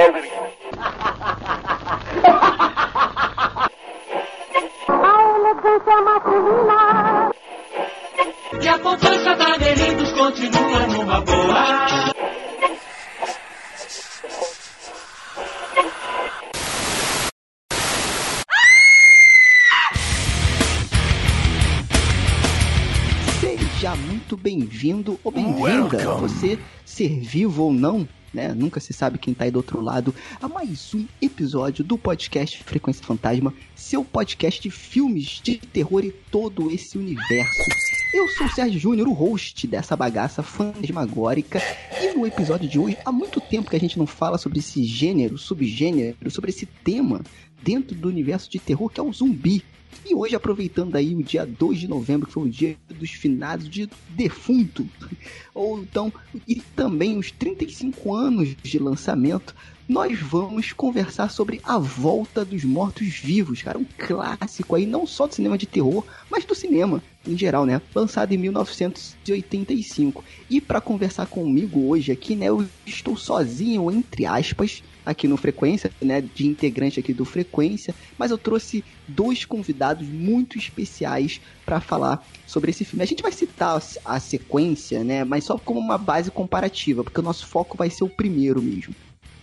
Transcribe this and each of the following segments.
Hungry. A elegância masculina. E a poupança da Melindos continua numa boa. Seja muito bem-vindo ou bem-vinda, você ser vivo ou não, né? Nunca se sabe quem tá aí do outro lado, a mais um episódio do podcast Frequência Fantasma, seu podcast de filmes de terror e todo esse universo. Eu sou o Sérgio Júnior, o host dessa bagaça fantasmagórica, e no episódio de hoje, há muito tempo que a gente não fala sobre esse gênero, subgênero, sobre esse tema dentro do universo de terror que é o zumbi. E hoje, aproveitando aí o dia 2 de novembro, que foi o dia dos finados de defunto, ou então, e também os 35 anos de lançamento, nós vamos conversar sobre A Volta dos Mortos-Vivos, cara, um clássico aí, não só do cinema de terror, mas do cinema em geral, né? Lançado em 1985. E para conversar comigo hoje aqui, né, eu estou sozinho, entre aspas, aqui no Frequência, né, de integrante aqui do Frequência, mas eu trouxe dois convidados muito especiais para falar sobre esse filme. A gente vai citar a sequência, né, mas só como uma base comparativa, porque o nosso foco vai ser o primeiro mesmo.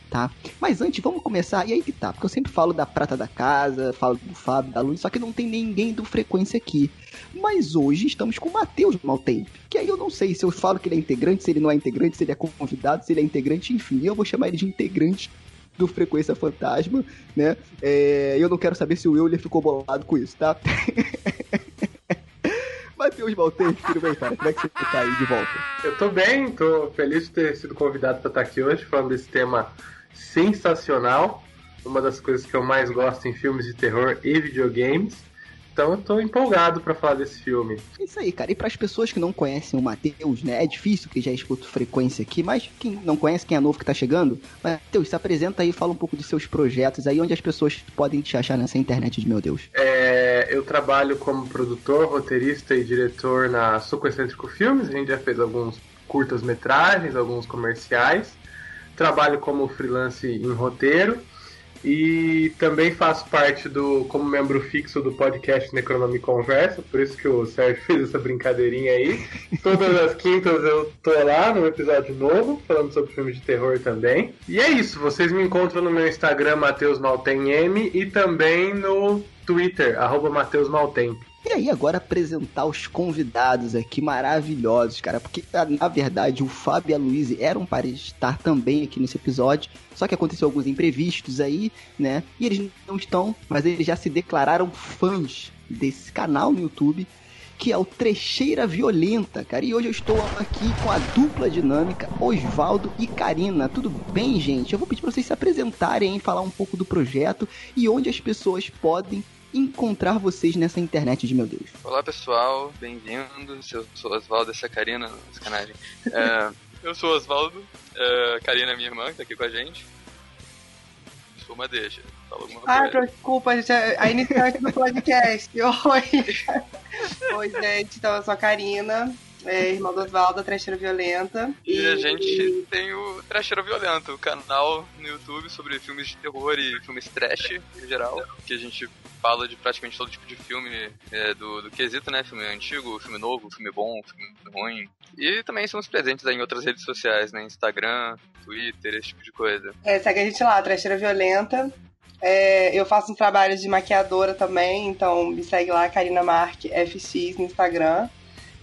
Tá? Mas antes, vamos começar. E aí que tá, porque eu sempre falo da prata da casa, falo do Fábio, da Luz, só que não tem ninguém do Frequência aqui. Mas hoje estamos com o Matheus Maltempo. Que aí eu não sei se eu falo que ele é integrante, se ele não é integrante, se ele é convidado, se ele é integrante, enfim, eu vou chamar ele de integrante do Frequência Fantasma, né? É, eu não quero saber se o Euler ficou bolado com isso, tá? Matheus Maltempo, tudo bem, cara? Como é que você tá aí de volta? Eu tô bem, tô feliz de ter sido convidado para estar aqui hoje falando desse tema sensacional, uma das coisas que eu mais gosto em filmes de terror e videogames. Então eu tô empolgado para falar desse filme. É Isso aí, cara. E para as pessoas que não conhecem o Matheus, né? É difícil que já escuto frequência aqui, mas quem não conhece, quem é novo que tá chegando, Matheus, se apresenta aí, fala um pouco dos seus projetos aí, onde as pessoas podem te achar nessa internet de meu Deus. É, eu trabalho como produtor, roteirista e diretor na Suco Excêntrico Filmes. A gente já fez alguns curtas metragens, alguns comerciais. Trabalho como freelance em roteiro. E também faço parte do como membro fixo do podcast Necronome Conversa, por isso que o Sérgio fez essa brincadeirinha aí. Todas as quintas eu tô lá no episódio novo, falando sobre filmes de terror também. E é isso, vocês me encontram no meu Instagram, Matheus Maltem M, e também no Twitter, arroba Matheus. E aí, agora apresentar os convidados aqui maravilhosos, cara, porque na verdade o Fábio e a Luísa eram para estar também aqui nesse episódio, só que aconteceu alguns imprevistos aí, né? E eles não estão, mas eles já se declararam fãs desse canal no YouTube, que é o Trecheira Violenta, cara. E hoje eu estou aqui com a dupla dinâmica, Osvaldo e Karina. Tudo bem, gente? Eu vou pedir para vocês se apresentarem, falar um pouco do projeto e onde as pessoas podem encontrar vocês nessa internet de meu Deus. Olá pessoal, bem-vindos. Eu sou Oswaldo, essa é a Karina, sacanagem. É, eu sou Oswaldo, é, Karina é minha irmã, que tá aqui com a gente. Sou uma deixa. Ah, desculpa, gente, a iniciante do podcast. Oi. Oi, gente, então eu sou a Karina, é, irmã do Osvaldo, trecheira violenta. E a gente tem o Trasheiro Violento, o canal no YouTube sobre filmes de terror e filmes trash em geral, que a gente fala de praticamente todo tipo de filme é, do, do quesito, né? Filme antigo, filme novo, filme bom, filme ruim. E também somos presentes aí em outras redes sociais, né? Instagram, Twitter, esse tipo de coisa. É, segue a gente lá, trecheira violenta. É, eu faço um trabalho de maquiadora também, então me segue lá, Karina Mark FX no Instagram.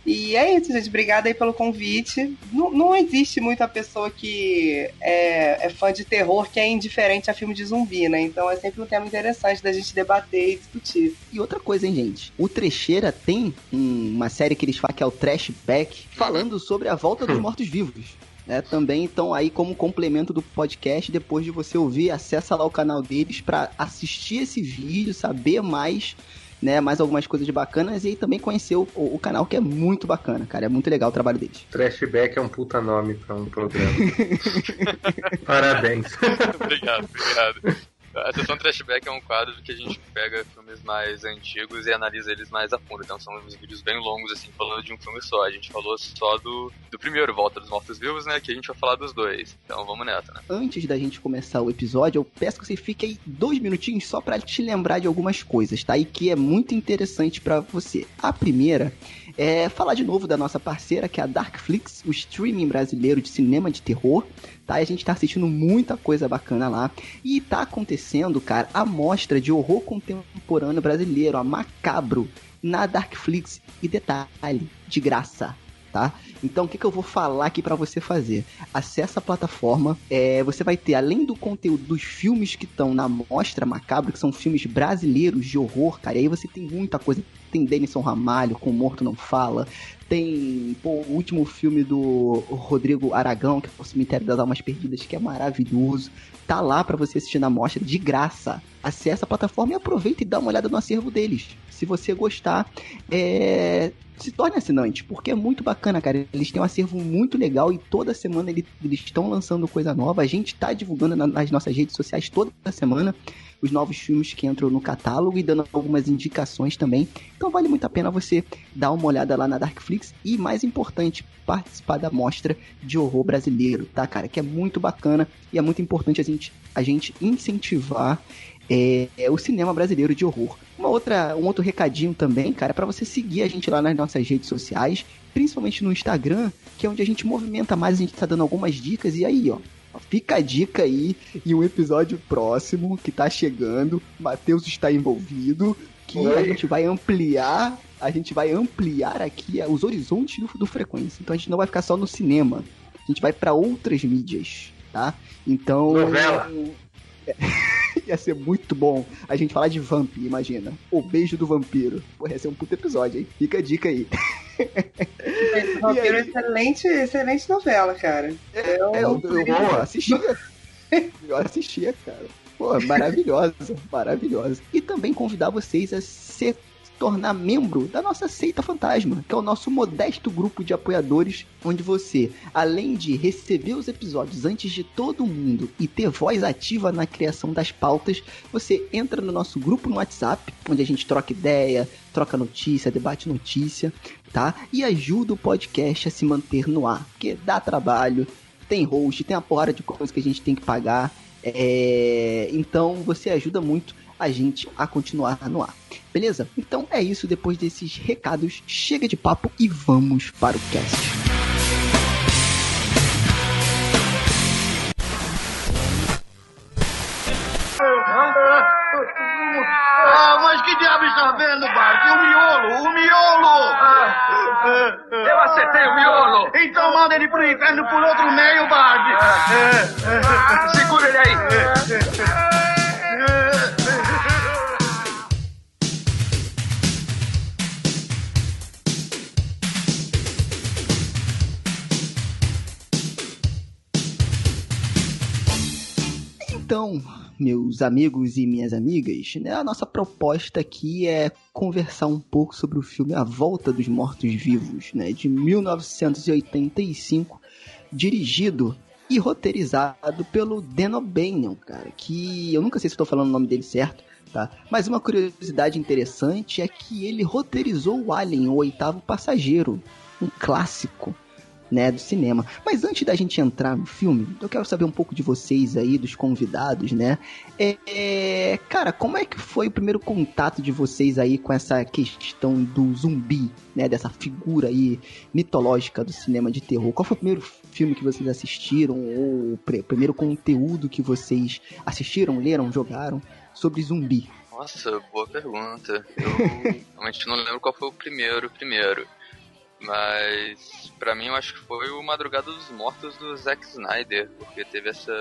E é isso, gente. Obrigada aí pelo convite. Não, não existe muita pessoa que é, é fã de terror que é indiferente a filme de zumbi, né? Então é sempre um tema interessante da gente debater e discutir. E outra coisa, hein, gente? O Trecheira tem um- uma série que eles falam que é o Trash Back, falando sobre a volta dos mortos-vivos. né? também estão aí como complemento do podcast. Depois de você ouvir, acessa lá o canal deles pra assistir esse vídeo, saber mais, né? Mais algumas coisas bacanas e também conhecer o, o canal que é muito bacana, cara. É muito legal o trabalho deles. Trashback é um puta nome pra um programa. Parabéns. obrigado, obrigado. A sessão Trashback é um quadro que a gente pega filmes mais antigos e analisa eles mais a fundo. Então são uns vídeos bem longos, assim, falando de um filme só. A gente falou só do, do primeiro, Volta dos Mortos Vivos, né? Que a gente vai falar dos dois. Então vamos nessa, né? Antes da gente começar o episódio, eu peço que você fique aí dois minutinhos só pra te lembrar de algumas coisas, tá? E que é muito interessante pra você. A primeira é falar de novo da nossa parceira, que é a Darkflix, o streaming brasileiro de cinema de terror. Tá? E a gente tá assistindo muita coisa bacana lá. E tá acontecendo, cara, a mostra de horror contemporâneo brasileiro, a Macabro, na Darkflix. E detalhe, de graça. Tá? Então, o que, que eu vou falar aqui para você fazer? Acesse a plataforma, é, você vai ter, além do conteúdo dos filmes que estão na Mostra Macabro, que são filmes brasileiros de horror, cara, e aí você tem muita coisa. Tem Denison Ramalho, com Morto Não Fala, tem pô, o último filme do Rodrigo Aragão, que é o Cemitério das Almas Perdidas, que é maravilhoso. Tá lá para você assistir na mostra de graça. Acesse a plataforma e aproveita e dá uma olhada no acervo deles. Se você gostar, é... se torne assinante, porque é muito bacana, cara. Eles têm um acervo muito legal e toda semana eles estão lançando coisa nova. A gente tá divulgando nas nossas redes sociais toda semana os novos filmes que entram no catálogo e dando algumas indicações também. Então vale muito a pena você dar uma olhada lá na Darkflix e, mais importante, participar da mostra de horror brasileiro, tá, cara? Que é muito bacana e é muito importante a gente, a gente incentivar é, é o cinema brasileiro de horror. Uma outra, um outro recadinho também, cara, para você seguir a gente lá nas nossas redes sociais, principalmente no Instagram, que é onde a gente movimenta mais, a gente tá dando algumas dicas e aí, ó, Fica a dica aí em um episódio próximo que tá chegando. Matheus está envolvido. Que Oi. a gente vai ampliar. A gente vai ampliar aqui os horizontes do, do frequência. Então a gente não vai ficar só no cinema. A gente vai para outras mídias, tá? Então. Novela. ia ser muito bom a gente falar de Vamp, imagina. O beijo do vampiro. Pô, ia ser um puto episódio, hein? Fica a dica aí. Vampiro é excelente, excelente novela, cara. É, eu, eu, eu, eu assistia. eu assistia, cara. Pô, maravilhosa, maravilhosa. E também convidar vocês a ser tornar membro da nossa Seita Fantasma, que é o nosso modesto grupo de apoiadores, onde você, além de receber os episódios antes de todo mundo e ter voz ativa na criação das pautas, você entra no nosso grupo no WhatsApp, onde a gente troca ideia, troca notícia, debate notícia, tá? E ajuda o podcast a se manter no ar, porque dá trabalho, tem host, tem a porra de coisas que a gente tem que pagar. É... Então você ajuda muito a gente a continuar no ar. Beleza? Então é isso. Depois desses recados, chega de papo e vamos para o cast. Ah, mas que diabo está vendo, Bart? O miolo, o miolo! Eu acertei o miolo! Então manda ele pro inferno por outro meio, Bart! Segura ele aí! Então, meus amigos e minhas amigas, né, a nossa proposta aqui é conversar um pouco sobre o filme A Volta dos Mortos-Vivos, né, de 1985, dirigido e roteirizado pelo Dan O'Bannon, cara, que eu nunca sei se estou falando o nome dele certo, tá? Mas uma curiosidade interessante é que ele roteirizou o Alien, o oitavo passageiro, um clássico né, do cinema. Mas antes da gente entrar no filme, eu quero saber um pouco de vocês aí, dos convidados, né? É, é, cara, como é que foi o primeiro contato de vocês aí com essa questão do zumbi, né? Dessa figura aí mitológica do cinema de terror? Qual foi o primeiro filme que vocês assistiram ou o primeiro conteúdo que vocês assistiram, leram, jogaram sobre zumbi? Nossa, boa pergunta. Eu realmente não lembro qual foi o primeiro, primeiro. Mas para mim eu acho que foi o Madrugada dos Mortos do Zack Snyder, porque teve essa,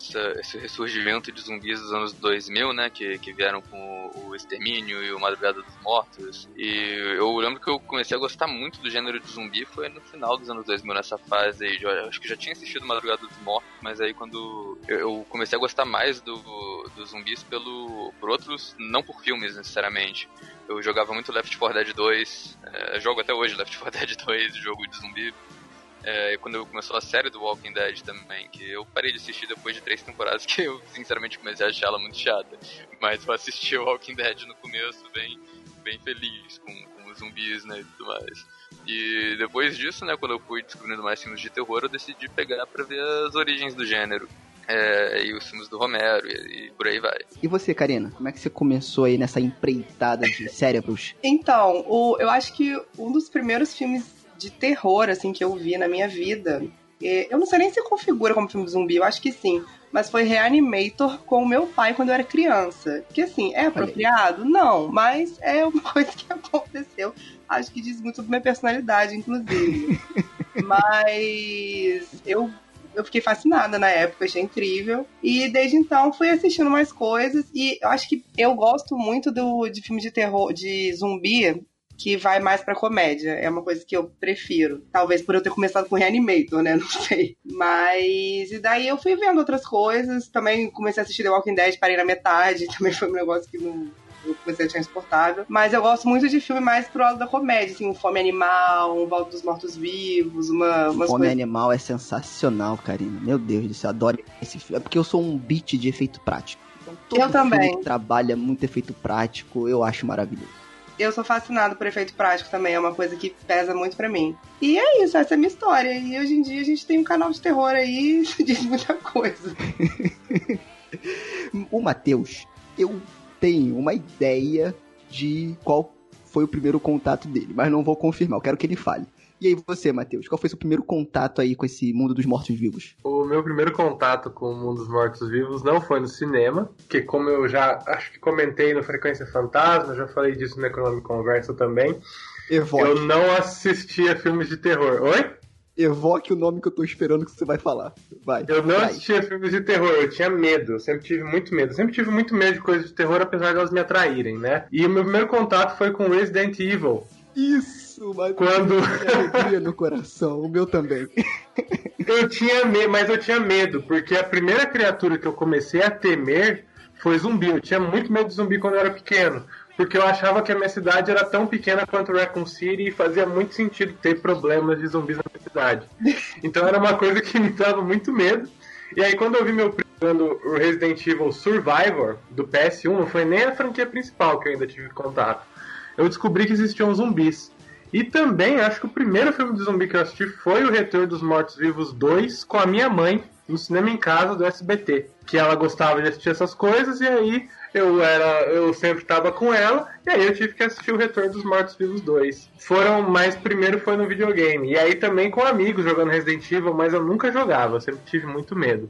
essa, esse ressurgimento de zumbis dos anos 2000, né, que, que vieram com o, Extermínio e o Madrugada dos Mortos. E eu lembro que eu comecei a gostar muito do gênero de zumbi foi no final dos anos 2000, nessa fase aí. Eu acho que já tinha assistido Madrugada dos Mortos, mas aí quando eu comecei a gostar mais do, dos zumbis pelo, por outros, não por filmes necessariamente. Eu jogava muito Left 4 Dead 2, é, jogo até hoje Left 4 Dead 2, jogo de zumbi. É, quando começou a série do Walking Dead também, que eu parei de assistir depois de três temporadas, que eu sinceramente comecei a achar ela muito chata. Mas eu assisti o Walking Dead no começo bem, bem feliz com, com os zumbis, né, e tudo mais. E depois disso, né, quando eu fui descobrindo mais filmes de terror, eu decidi pegar pra ver as origens do gênero. É, e os filmes do Romero e, e, por aí vai. E você, Karina, como é que você começou aí nessa empreitada de cérebros? Então, o, eu acho que um dos primeiros filmes de terror, assim, que eu vi na minha vida, eu não sei nem se configura como filme de zumbi, eu acho que sim, mas foi Reanimator com o meu pai quando eu era criança. Que assim, é apropriado? Não, mas é uma coisa que aconteceu. Acho que diz muito sobre minha personalidade, inclusive. mas eu eu fiquei fascinada na época, achei incrível. E desde então fui assistindo mais coisas. E eu acho que eu gosto muito do, de filmes de terror, de zumbi, que vai mais pra comédia. É uma coisa que eu prefiro. Talvez por eu ter começado com Reanimator, né? Não sei. Mas. E daí eu fui vendo outras coisas. Também comecei a assistir The Walking Dead, parei na metade. Também foi um negócio que não eu comecei a achar insuportável. Mas eu gosto muito de filme mais pro lado da comédia, assim, um Fome Animal, um Volta dos Mortos-Vivos, uma, umas Fome coisas... Animal é sensacional, Karina. Meu Deus do céu, adoro esse filme. É porque eu sou um beat de efeito prático. Então, todo eu também. que trabalha muito efeito prático, eu acho maravilhoso. Eu sou fascinado por efeito prático também, é uma coisa que pesa muito para mim. E é isso, essa é a minha história. E hoje em dia a gente tem um canal de terror aí, isso diz muita coisa. o Matheus, eu tenho uma ideia de qual foi o primeiro contato dele, mas não vou confirmar, eu quero que ele fale. E aí você, Matheus, qual foi seu primeiro contato aí com esse mundo dos mortos-vivos? O meu primeiro contato com o mundo dos mortos-vivos não foi no cinema, que como eu já acho que comentei no Frequência Fantasma, já falei disso no Econômico Conversa também, Evoque. eu não assistia filmes de terror. Oi? Evoque o nome que eu tô esperando que você vai falar. Vai. Eu não vai. assistia filmes de terror, eu tinha medo, eu sempre tive muito medo. Eu sempre tive muito medo de coisas de terror, apesar de elas me atraírem, né? E o meu primeiro contato foi com Resident Evil. Isso, mas Quando- alegria no coração, o meu também. Eu tinha medo, mas eu tinha medo, porque a primeira criatura que eu comecei a temer foi zumbi. Eu tinha muito medo de zumbi quando eu era pequeno. Porque eu achava que a minha cidade era tão pequena quanto Raccoon City e fazia muito sentido ter problemas de zumbis na minha cidade. Então era uma coisa que me dava muito medo. E aí quando eu vi meu primo jogando o Resident Evil Survivor do PS1, não foi nem a franquia principal que eu ainda tive contato. Eu descobri que existiam zumbis. E também acho que o primeiro filme de zumbi que eu assisti foi o Retorno dos Mortos-Vivos 2 com a minha mãe no cinema em casa do SBT. Que ela gostava de assistir essas coisas e aí eu era eu sempre estava com ela e aí eu tive que assistir o Retorno dos Mortos-Vivos 2. Foram, mas primeiro foi no videogame. E aí também com amigos jogando Resident Evil, mas eu nunca jogava, eu sempre tive muito medo.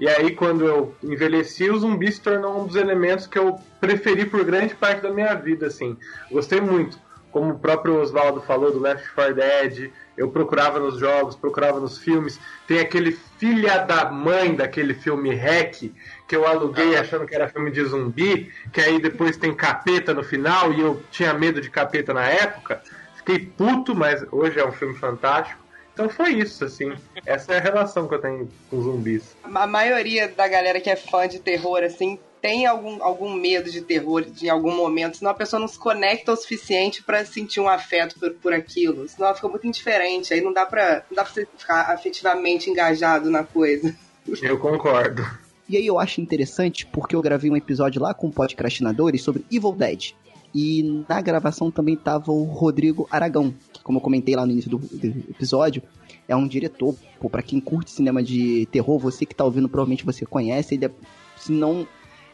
E aí, quando eu envelheci, o zumbi se tornou um dos elementos que eu preferi por grande parte da minha vida, assim. Gostei muito. Como o próprio Oswaldo falou do Left 4 Dead, eu procurava nos jogos, procurava nos filmes. Tem aquele filha da mãe daquele filme Hack, que eu aluguei achando que era filme de zumbi, que aí depois tem capeta no final, e eu tinha medo de capeta na época. Fiquei puto, mas hoje é um filme fantástico. Então foi isso, assim. Essa é a relação que eu tenho com zumbis. A maioria da galera que é fã de terror, assim, tem algum, algum medo de terror de algum momento, senão a pessoa não se conecta o suficiente pra sentir um afeto por, por aquilo. Senão ela fica muito indiferente, aí não dá pra, não dá pra você ficar afetivamente engajado na coisa. Eu concordo. E aí eu acho interessante porque eu gravei um episódio lá com o podcastinadores sobre Evil Dead. E na gravação também tava o Rodrigo Aragão, que como eu comentei lá no início do, do episódio, é um diretor, pô, pra quem curte cinema de terror, você que tá ouvindo, provavelmente você conhece, ele é, se não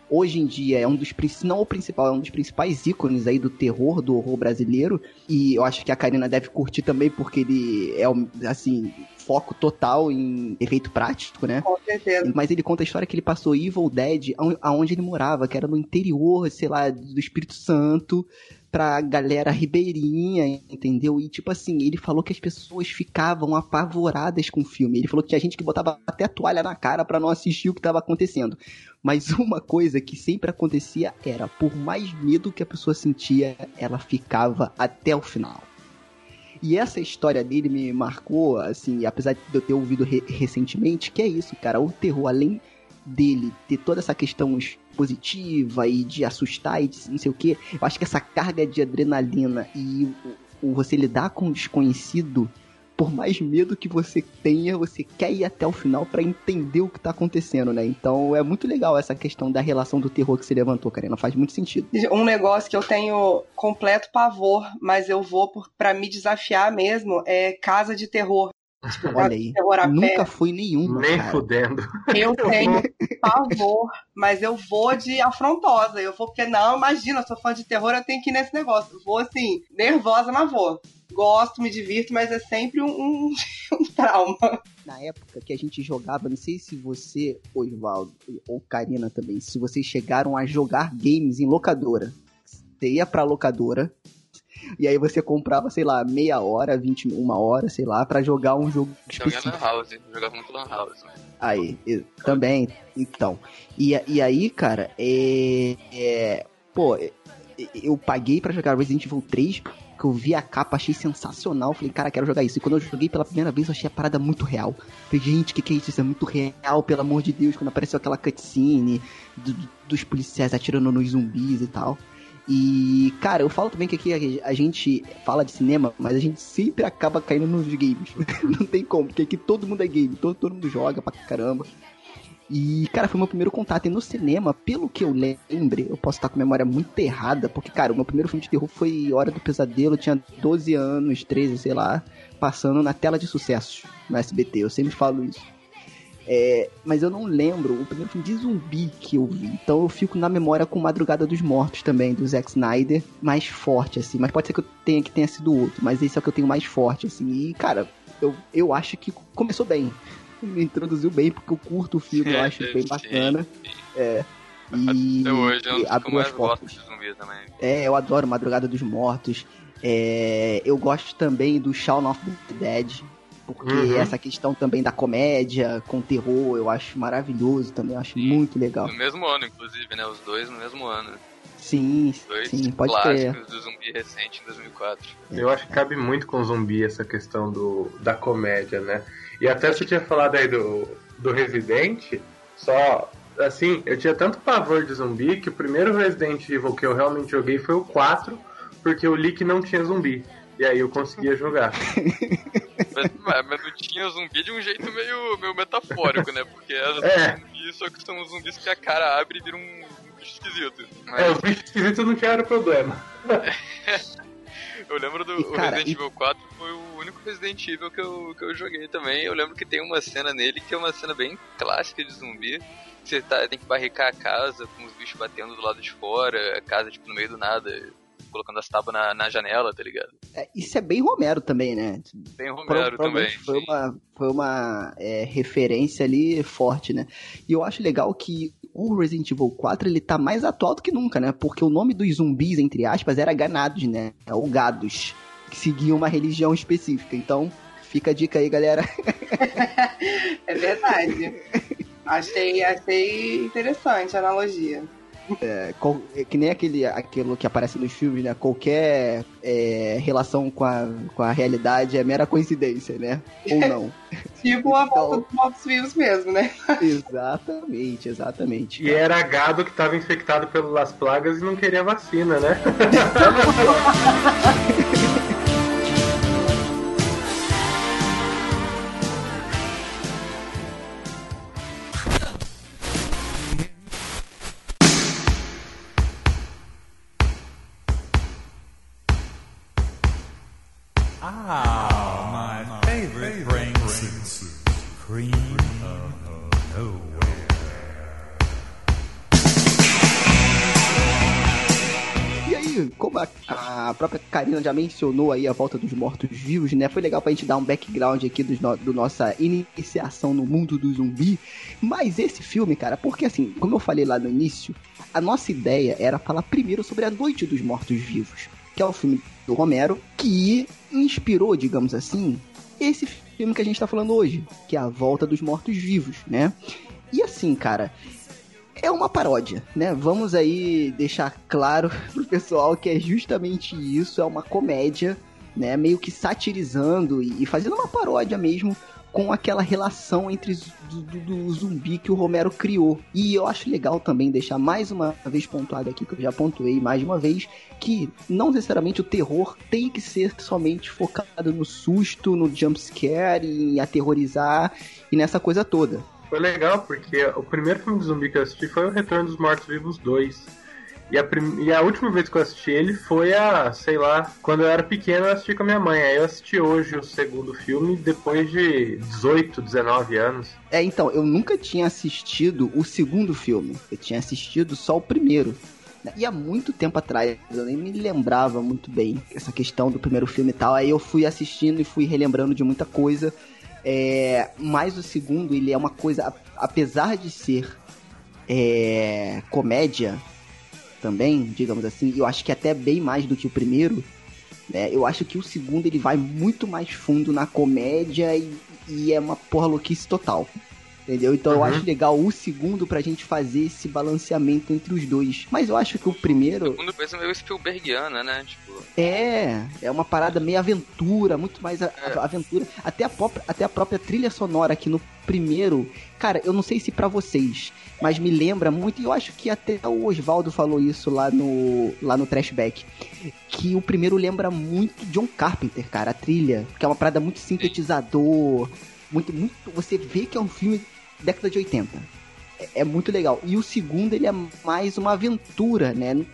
hoje em dia é um dos, não o principal, é um dos principais ícones aí do terror, do horror brasileiro, e eu acho que a Karina deve curtir também, porque ele é, um, assim, foco total em efeito prático, né? Com certeza. Mas ele conta a história que ele passou Evil Dead aon- aonde ele morava, que era no interior, sei lá, do Espírito Santo, pra galera ribeirinha, entendeu? E tipo assim, ele falou que as pessoas ficavam apavoradas com o filme. Ele falou que tinha gente que botava até a toalha na cara pra não assistir o que tava acontecendo. Mas uma coisa que sempre acontecia era, por mais medo que a pessoa sentia, ela ficava até o final. E essa história dele me marcou, assim, apesar de eu ter ouvido re- recentemente, que é isso, cara, o terror, além dele ter toda essa questão positiva e de assustar e de não sei o que, eu acho que essa carga de adrenalina e o, o você lidar com o desconhecido por mais medo que você tenha, você quer ir até o final pra entender o que tá acontecendo, né? Então é muito legal essa questão da relação do terror que você levantou, Karina. Faz muito sentido. Um negócio que eu tenho completo pavor, mas eu vou por, pra me desafiar mesmo, é casa de terror. Tipo, Olha aí. Nunca fui nenhuma, Nem cara. fudendo. Eu tenho pavor, mas eu vou de afrontosa. Eu vou porque, não, imagina, eu sou fã de terror, eu tenho que ir nesse negócio. Eu vou assim, nervosa, mas vou. Gosto, me divirto, mas é sempre um, um, um trauma. Na época que a gente jogava, não sei se você, Osvaldo, ou Karina também, se vocês chegaram a jogar games em locadora. Você ia pra locadora, e aí você comprava, sei lá, meia hora, 21 hora, sei lá, pra jogar um jogo Jogava específico. Lan House, jogava muito Lan House. Né? Aí, e- também, então. E, e aí, cara, é, é, Pô, é- eu paguei pra jogar Resident Evil 3, que eu vi a capa, achei sensacional. Falei, cara, quero jogar isso. E quando eu joguei pela primeira vez, eu achei a parada muito real. Falei, gente, o que, que é isso? Isso é muito real, pelo amor de Deus. Quando apareceu aquela cutscene do- dos policiais atirando nos zumbis e tal. E, cara, eu falo também que aqui a gente fala de cinema, mas a gente sempre acaba caindo nos games. Não tem como, porque aqui todo mundo é game, todo, todo mundo joga pra caramba. E, cara, foi meu primeiro contato. E no cinema, pelo que eu lembre, eu posso estar com a memória muito errada, porque, cara, o meu primeiro filme de terror foi Hora do Pesadelo, eu tinha 12 anos, 13, sei lá, passando na tela de sucessos no SBT. Eu sempre falo isso. É, mas eu não lembro o primeiro filme de zumbi que eu vi. Então eu fico na memória com Madrugada dos Mortos também, do Zack Snyder, mais forte, assim. Mas pode ser que eu tenha que tenha sido outro, mas esse é o que eu tenho mais forte, assim. E, cara, eu, eu acho que começou bem. Me introduziu bem, porque eu curto o filme, eu acho bem bacana. É. E, Até hoje é e eu abriu as portas. de zumbi também. É, eu adoro Madrugada dos Mortos. É, eu gosto também do Shaun of the Dead. Porque Uhum. essa questão também da comédia com terror, eu acho maravilhoso também, eu acho muito legal. No mesmo ano, inclusive, né? Os dois no mesmo ano. Sim, Os dois sim, pode clássicos do zumbi recente em 2004. Eu acho que cabe muito com zumbi essa questão do, da comédia, né? E até você tinha falado aí do, do Resident, só assim, eu tinha tanto pavor de zumbi que o primeiro Resident Evil que eu realmente joguei foi o 4, porque eu li que não tinha zumbi. E aí eu conseguia jogar. Mas, mas não tinha zumbi de um jeito meio, meio metafórico, né? Porque era É. zumbi, só que são zumbis que a cara abre e vira um bicho esquisito. Mas É, os bichos esquisitos não tinham problema. eu lembro do E, o cara, Resident e- Evil 4 foi o único Resident Evil que eu, que eu joguei também. Eu lembro que tem uma cena nele que é uma cena bem clássica de zumbi. Você tá, tem que barricar a casa com os bichos batendo do lado de fora, a casa tipo no meio do nada, colocando as tábuas na, na janela, tá ligado? É, isso é bem Romero também, né? Bem Romero Pro- também. Foi sim. uma, foi uma é, referência ali forte, né? E eu acho legal que o Resident Evil 4 ele tá mais atual do que nunca, né? Porque o nome dos zumbis, entre aspas, era ganados, né? Ou gados, que seguiam uma religião específica. Então, fica a dica aí, galera. É verdade. achei, achei interessante a analogia. É, qual- é que nem aquele, aquilo que aparece nos filmes, né? Qualquer é, relação com a, com a realidade é mera coincidência, né? Ou não. Tipo a Então- volta dos mortos-vivos mesmo, né? exatamente, exatamente. E era gado que estava infectado pelas plagas e não queria vacina, né? própria Karina já mencionou aí a volta dos mortos-vivos, né? Foi legal pra gente dar um background aqui do, no, do nossa iniciação no mundo do zumbi. Mas esse filme, cara, porque assim, como eu falei lá no início, a nossa ideia era falar primeiro sobre A Noite dos Mortos-Vivos, que é o filme do Romero, que inspirou, digamos assim, esse filme que a gente tá falando hoje, que é A Volta dos Mortos-Vivos, né? E assim, cara, é uma paródia, né? Vamos aí deixar claro pro pessoal que é justamente isso, é uma comédia, né? Meio que satirizando e, fazendo uma paródia mesmo com aquela relação entre do, do- do zumbi que o Romero criou. E eu acho legal também deixar mais uma vez pontuado aqui, que eu já pontuei mais uma vez, que não necessariamente o terror tem que ser somente focado no susto, no jump scare, em aterrorizar e nessa coisa toda. Foi legal, porque o primeiro filme de zumbi que eu assisti foi o Retorno dos Mortos-Vivos 2. E a, prim- e a última vez que eu assisti ele foi a, sei lá, quando eu era pequeno eu assisti com a minha mãe. Aí eu assisti hoje o segundo filme depois de 18, 19 anos. É, então, eu nunca tinha assistido o segundo filme. Eu tinha assistido só o primeiro. E há muito tempo atrás, eu nem me lembrava muito bem essa questão do primeiro filme e tal. Aí eu fui assistindo e fui relembrando de muita coisa. É, mas o segundo, ele é uma coisa, apesar de ser é, comédia também, digamos assim, eu acho que até bem mais do que o primeiro. né? Eu acho que o segundo ele vai muito mais fundo na comédia e, e é uma porra louquice total. Entendeu? Então eu Uhum. acho legal o segundo pra gente fazer esse balanceamento entre os dois. Mas eu acho que o primeiro Segundo coisa meio Spielbergiana, né? Tipo, é, é uma parada meio aventura, muito mais a- a- aventura. Até a, própria, até a própria trilha sonora aqui no primeiro. Cara, eu não sei se pra vocês, mas me lembra muito, e eu acho que até o Oswaldo falou isso lá no, lá no Trashback. Que o primeiro lembra muito John Carpenter, cara, a trilha. Que é uma parada muito sintetizador. Muito, muito. Você vê que é um filme década de 80 é muito legal. E o segundo, ele é mais uma aventura, né?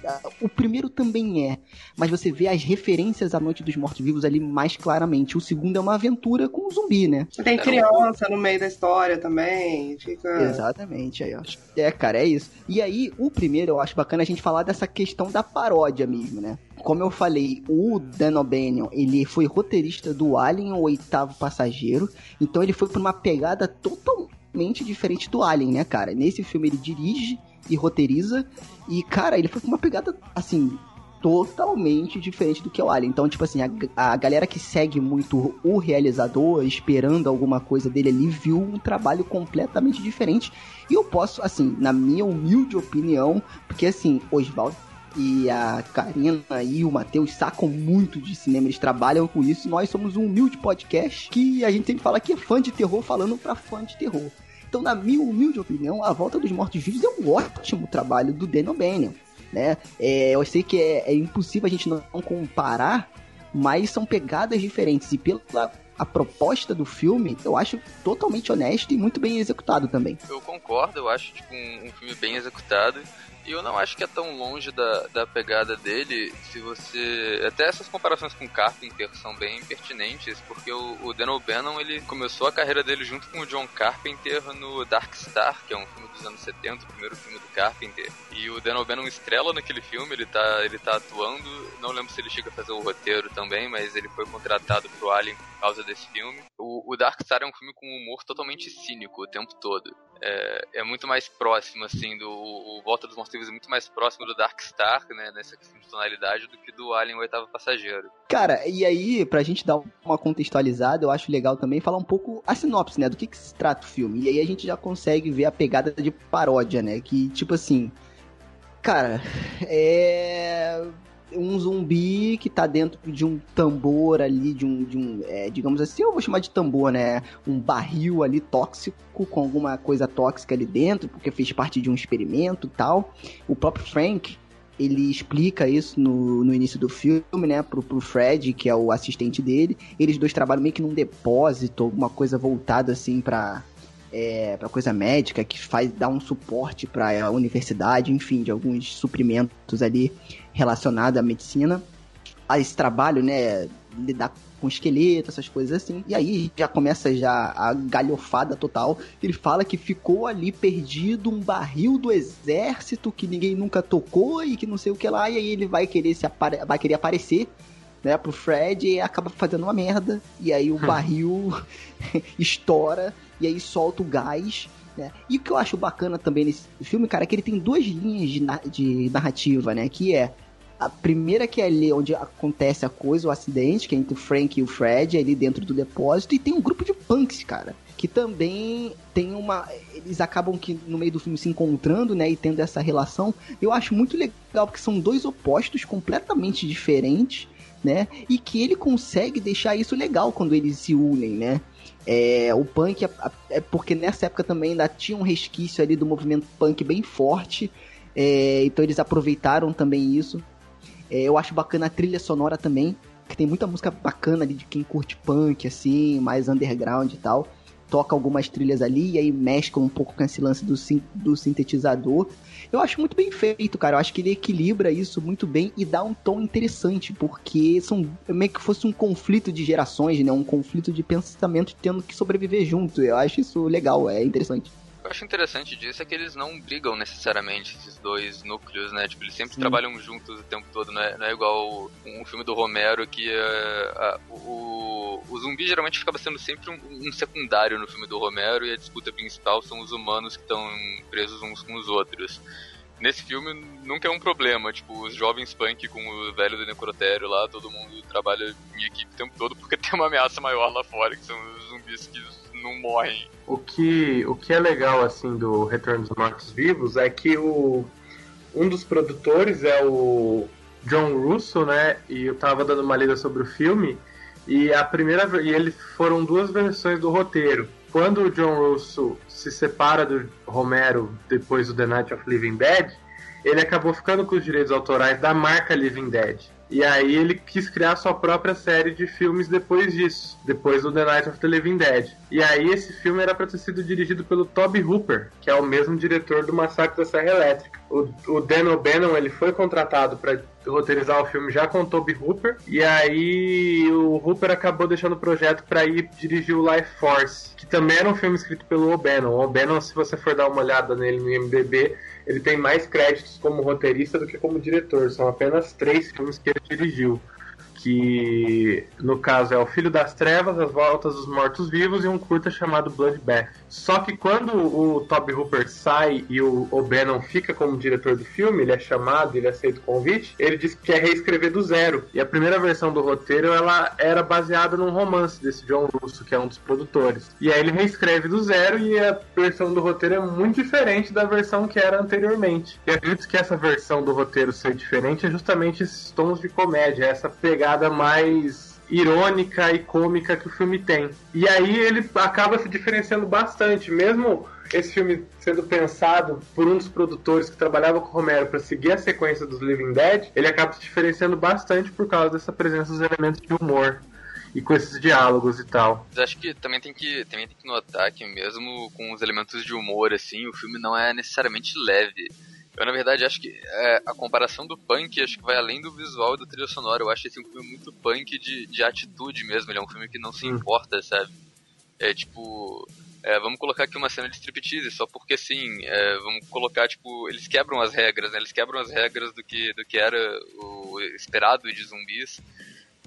O primeiro também é, mas você vê as referências à Noite dos Mortos-Vivos ali mais claramente. O segundo é uma aventura com zumbi, né? Tem criança no meio da história também. Fica. Exatamente, aí, ó. É, cara, é isso. E aí, o primeiro, eu acho bacana a gente falar dessa questão da paródia mesmo, né? Como eu falei, o Dan O'Bannon, ele foi roteirista do Alien, o oitavo passageiro, então ele foi por uma pegada totalmente diferente do Alien, né, cara? Nesse filme ele dirige e roteiriza, e, cara, ele foi com uma pegada, assim, totalmente diferente do que é o Alien. Então, tipo assim, a, a galera que segue muito o realizador, esperando alguma coisa dele ali, viu um trabalho completamente diferente. E eu posso, assim, na minha humilde opinião, porque assim, Oswaldo e a Karina e o Matheus sacam muito de cinema, eles trabalham com isso. Nós somos um humilde podcast que a gente sempre fala que é fã de terror falando pra fã de terror. Então, na minha humilde opinião, A Volta dos Mortos-Vivos é um ótimo trabalho do Dan O'Bannon né? É, eu sei que é, é impossível a gente não comparar, mas são pegadas diferentes. E pela a proposta do filme, eu acho totalmente honesto e muito bem executado também. eu concordo, eu acho tipo, um, um filme bem executado. Eu não acho que é tão longe da, da pegada dele se você. Até essas comparações com Carpenter são bem pertinentes, porque o, o Dan O'Bannon ele começou a carreira dele junto com o John Carpenter no Dark Star, que é um filme dos anos 70, o primeiro filme do Carpenter. E o Dan O'Bannon estrela naquele filme, ele tá, ele tá atuando. Não lembro se ele chega a fazer o roteiro também, mas ele foi contratado pro Alien por causa desse filme. O, o Dark Star é um filme com um humor totalmente cínico o tempo todo. É, é muito mais próximo, assim, do o Volta dos Mortos-Vivos é muito mais próximo do Dark Star, né, nessa questão de tonalidade, do que do Alien o Oitavo Passageiro. Cara, e aí, pra gente dar uma contextualizada, eu acho legal também falar um pouco a sinopse, né? Do que, que se trata o filme. E aí a gente já consegue ver a pegada de paródia, né? Que, tipo assim. Cara, é. Um zumbi que tá dentro de um tambor ali, de um. De um é, digamos assim, eu vou chamar de tambor, né? Um barril ali tóxico, com alguma coisa tóxica ali dentro, porque fez parte de um experimento e tal. O próprio Frank, ele explica isso no, no início do filme, né, pro, pro Fred, que é o assistente dele. Eles dois trabalham meio que num depósito, alguma coisa voltada assim pra, é, pra coisa médica, que faz dar um suporte pra universidade, enfim, de alguns suprimentos ali relacionados à medicina. A esse trabalho, né, lidar com esqueleto, essas coisas assim. E aí já começa já a galhofada total. Ele fala que ficou ali perdido um barril do exército que ninguém nunca tocou e que não sei o que lá. E aí ele vai querer se vai querer aparecer, né, pro Fred e acaba fazendo uma merda. E aí o barril estoura e aí solta o gás. Né? E o que eu acho bacana também nesse filme, cara, é que ele tem duas linhas de, na- de narrativa, né? Que é a primeira que é ali onde acontece a coisa, o acidente, que é entre o Frank e o Fred, ali dentro do depósito, e tem um grupo de punks, cara, que também tem uma. Eles acabam que no meio do filme se encontrando, né, e tendo essa relação. Eu acho muito legal, porque são dois opostos completamente diferentes, né? E que ele consegue deixar isso legal quando eles se unem, né? É, o punk é, é porque nessa época também ainda tinha um resquício ali do movimento punk bem forte, é, então eles aproveitaram também isso. É, eu acho bacana a trilha sonora também, que tem muita música bacana ali de quem curte punk, assim, mais underground e tal. Toca algumas trilhas ali e aí mescla um pouco com esse lance do, do sintetizador. Eu acho muito bem feito, cara. Eu acho que ele equilibra isso muito bem e dá um tom interessante, porque são meio que fosse um conflito de gerações, né? Um conflito de pensamento tendo que sobreviver junto. Eu acho isso legal, é interessante eu acho interessante disso é que eles não brigam necessariamente, esses dois núcleos, né? Tipo, eles sempre Sim. trabalham juntos o tempo todo, não é, não é igual um filme do Romero que uh, uh, o, o zumbi geralmente acaba sendo sempre um, um, secundário no filme do Romero e a disputa principal são os humanos que estão presos uns com os outros. Nesse filme nunca é um problema, tipo, os jovens punk com o velho do necrotério lá, todo mundo trabalha em equipe o tempo todo porque tem uma ameaça maior lá fora, que são os zumbis que não morrem. O que, o que é legal, assim, do Retorno dos Mortos-Vivos é que o, um dos produtores é o John Russo, né? E eu tava dando uma lida sobre o filme. E a primeira e eles foram duas versões do roteiro. Quando o John Russo se separa do Romero depois do The Night of Living Dead, ele acabou ficando com os direitos autorais da marca Living Dead. E aí ele quis criar sua própria série de filmes depois disso, depois do The Night of the Living Dead. E aí esse filme era para ter sido dirigido pelo Toby Hooper, que é o mesmo diretor do Massacre da Serra Elétrica. O, o Dan O'Bannon ele foi contratado para roteirizar o filme já com o Toby Hooper, e aí o Hooper acabou deixando o projeto para ir dirigir o Life Force, que também era um filme escrito pelo O'Bannon. O O'Bannon, se você for dar uma olhada nele no IMDb, ele tem mais créditos como roteirista do que como diretor. São apenas três filmes que ele dirigiu que no caso é O Filho das Trevas, As Voltas dos Mortos Vivos e um curta chamado Bloodbath. Só que quando o Toby Hooper sai e o O'Bannon fica como diretor do filme, ele é chamado, ele aceita o convite, ele diz que quer reescrever do zero. E a primeira versão do roteiro ela era baseada num romance desse John Russo, que é um dos produtores. E aí ele reescreve do zero e a versão do roteiro é muito diferente da versão que era anteriormente. E acredito que essa versão do roteiro ser diferente é justamente esses tons de comédia, essa pegada pegada mais irônica e cômica que o filme tem. E aí ele acaba se diferenciando bastante, mesmo esse filme sendo pensado por um dos produtores que trabalhava com o Romero para seguir a sequência dos Living Dead, ele acaba se diferenciando bastante por causa dessa presença dos elementos de humor e com esses diálogos e tal. Mas acho que também tem que também tem que notar que mesmo com os elementos de humor assim, o filme não é necessariamente leve. Eu, na verdade, acho que é, a comparação do punk acho que vai além do visual e do trilha sonora. Eu acho esse um filme muito punk de, de atitude mesmo. Ele é um filme que não se hum. importa, sabe? É tipo. É, vamos colocar aqui uma cena de striptease, só porque sim, é, vamos colocar, tipo, eles quebram as regras, né? Eles quebram as regras do que, do que era o esperado de zumbis.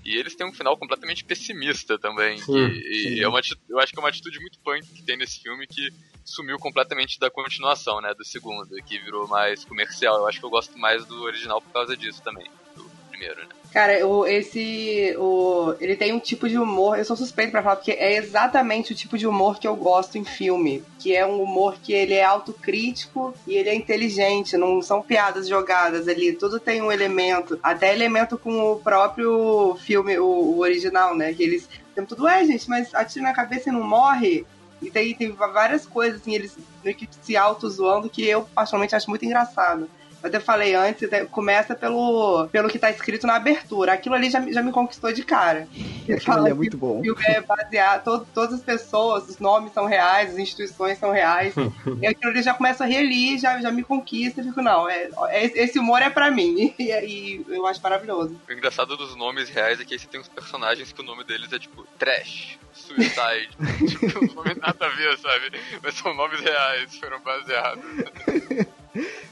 E eles têm um final completamente pessimista também. Sim, e, sim. e é uma, eu acho que é uma atitude muito punk que tem nesse filme que sumiu completamente da continuação, né? Do segundo, que virou mais comercial. Eu acho que eu gosto mais do original por causa disso também. Do primeiro, né? Cara, o, esse. O, ele tem um tipo de humor, eu sou suspeito para falar, porque é exatamente o tipo de humor que eu gosto em filme. Que é um humor que ele é autocrítico e ele é inteligente, não são piadas jogadas ali, tudo tem um elemento, até elemento com o próprio filme, o, o original, né? Que eles. Tudo, é, gente, mas atira na cabeça e não morre. E tem, tem várias coisas, assim, eles meio que se auto-zoando que eu, particularmente, acho muito engraçado. Eu até falei antes, começa pelo, pelo que tá escrito na abertura. Aquilo ali já, já me conquistou de cara. Aquilo é muito bom. O filme é baseado, todo, todas as pessoas, os nomes são reais, as instituições são reais. e aquilo ali já começa a rir ali, já, já me conquista. Eu fico, não, é, é, esse humor é pra mim. E, e, eu acho maravilhoso. O engraçado dos nomes reais é que aí você tem uns personagens que o nome deles é tipo Trash, Suicide. tipo, um nome nada a ver, sabe? Mas são nomes reais, foram baseados.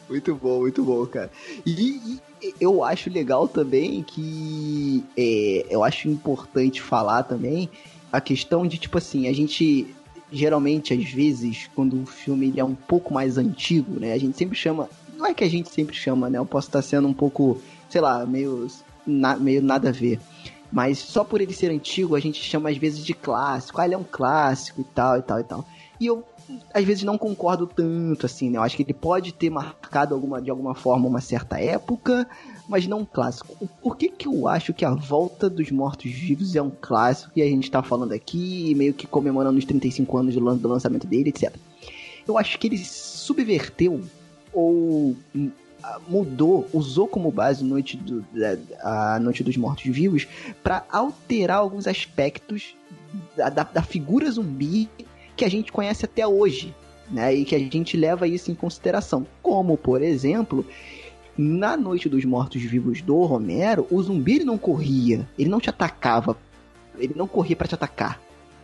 Muito bom, muito bom, cara. E, e, eu acho legal também que é, eu acho importante falar também a questão de, tipo assim, a gente geralmente, às vezes, quando o filme ele é um pouco mais antigo, né? A gente sempre chama. Não é que a gente sempre chama, né? Eu posso estar sendo um pouco, sei lá, meio, na, meio nada a ver. Mas só por ele ser antigo, a gente chama às vezes de clássico. Ah, ele é um clássico e tal, e tal, e tal. E eu às vezes não concordo tanto, assim, né? Eu acho que ele pode ter marcado alguma, de alguma forma uma certa época, mas não um clássico. Por que que eu acho que A Volta dos Mortos-Vivos é um clássico e a gente tá falando aqui, meio que comemorando os 35 anos do lan- do lançamento dele, etc. Eu acho que ele subverteu ou hum, mudou, usou como base Noite do- a Noite dos Mortos-Vivos para alterar alguns aspectos da, da, da figura zumbi que a gente conhece até hoje, né? E que a gente leva isso em consideração. Como, por exemplo, na Noite dos Mortos-Vivos do Romero, o zumbi não corria, ele não te atacava, ele não corria para te atacar.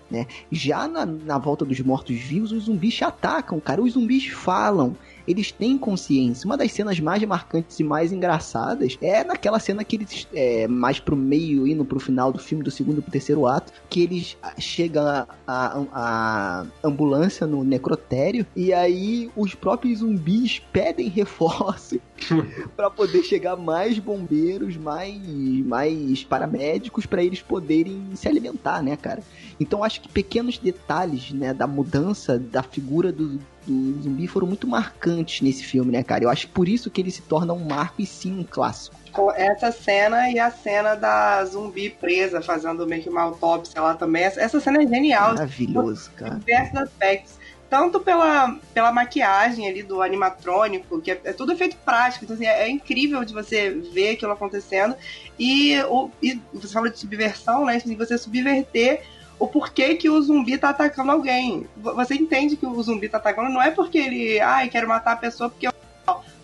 Né? Já na, na volta dos mortos-vivos, os zumbis te atacam, cara. Os zumbis falam, eles têm consciência. Uma das cenas mais marcantes e mais engraçadas é naquela cena que eles, é, mais pro meio, indo pro final do filme, do segundo pro terceiro ato, que eles ah, chegam a, a, a ambulância no necrotério e aí os próprios zumbis pedem reforço para poder chegar mais bombeiros, mais, mais paramédicos para eles poderem se alimentar, né, cara? Então acho que pequenos detalhes, né, da mudança da figura do, do zumbi foram muito marcantes nesse filme, né, cara? Eu acho que por isso que ele se torna um marco e sim um clássico. Essa cena e a cena da zumbi presa, fazendo meio que uma autópsia lá também. Essa, cena é genial. Maravilhoso, cara. diversos aspectos. Tanto pela, pela maquiagem ali do animatrônico, que é, é tudo efeito prático, então assim, é, é incrível de você ver aquilo acontecendo. E, o, e você fala de subversão, né? Assim, você subverter o porquê que o zumbi tá atacando alguém. Você entende que o zumbi tá atacando, não é porque ele, ai, quero matar a pessoa porque eu.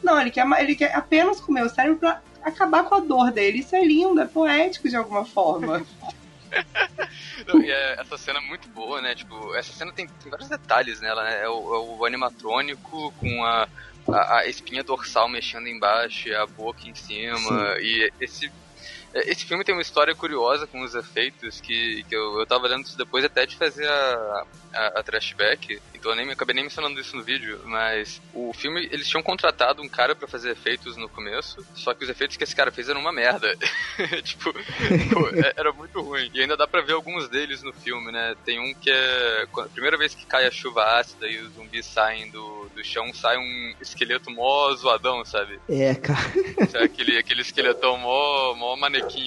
Não, ele quer, ele quer apenas comer o cérebro pra acabar com a dor dele. Isso é lindo, é poético de alguma forma. Não, e é- essa cena é muito boa, né? Tipo, essa cena tem, tem vários detalhes nela, né? É o, é o animatrônico com a, a, a espinha dorsal mexendo embaixo, e a boca em cima. E esse. Esse filme tem uma história curiosa com os efeitos que, que eu, eu tava lendo isso depois até de fazer a, a, a trashback, então eu nem, acabei nem mencionando isso no vídeo, mas o filme, eles tinham contratado um cara pra fazer efeitos no começo, só que os efeitos que esse cara fez eram uma merda. tipo, pô, é- era muito ruim. E ainda dá pra ver alguns deles no filme, né? Tem um que é. A primeira vez que cai a chuva ácida e os zumbis saem do, do chão, sai um esqueleto mó zoadão, sabe? É, cara. Sabe, Aquele, aquele esqueletão mó, mó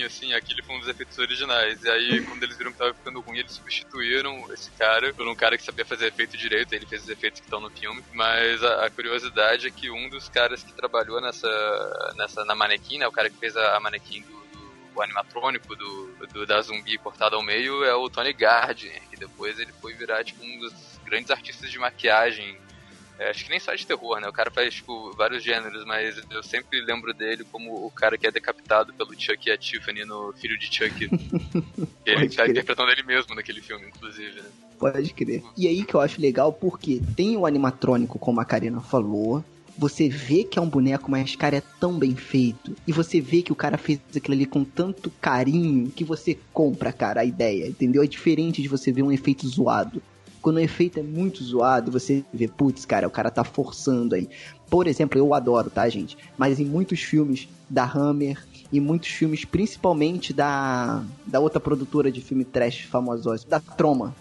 assim, aquele foi um dos efeitos originais. E aí, quando eles viram que tava ficando ruim, eles substituíram esse cara por um cara que sabia fazer efeito direito, ele fez os efeitos que estão no filme. Mas a, a curiosidade é que um dos caras que trabalhou nessa, nessa na manequim, né, o cara que fez a, a manequim do, do o animatrônico do, do- da zumbi cortada ao meio é o Tony Gardner, que depois ele foi virar tipo um dos grandes artistas de maquiagem é, acho que nem só de terror, né? O cara faz, tipo, vários gêneros, mas eu sempre lembro dele como o cara que é decapitado pelo Chuck e a Tiffany no Filho de Chuck. ele tá interpretando ele mesmo naquele filme, inclusive, né? Pode crer. E aí que eu acho legal, porque tem o animatrônico, como a Karina falou. Você vê que é um boneco, mas, cara, é tão bem feito. E você vê que o cara fez aquilo ali com tanto carinho que você compra, cara, a ideia, entendeu? É diferente de você ver um efeito zoado. Quando o efeito é muito zoado, você vê, putz, cara, o cara tá forçando aí. Por exemplo, eu adoro, tá, gente? Mas em muitos filmes da Hammer, e muitos filmes, principalmente da, da outra produtora de filme trash famosos, da Troma.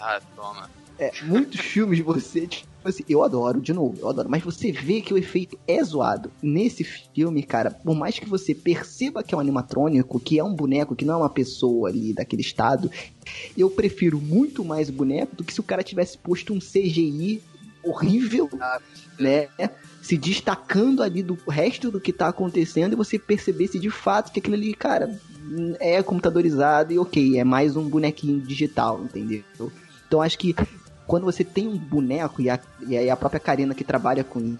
Ah, toma. É, muitos filmes você, tipo assim, eu adoro, de novo, eu adoro, mas você vê que o efeito é zoado. Nesse filme, cara, por mais que você perceba que é um animatrônico, que é um boneco, que não é uma pessoa ali daquele estado, eu prefiro muito mais o boneco do que se o cara tivesse posto um CGI horrível, né? Se destacando ali do resto do que tá acontecendo e você percebesse de fato que aquilo ali, cara, é computadorizado e ok, é mais um bonequinho digital, entendeu? Então acho que quando você tem um boneco e a, e a própria Karina que trabalha com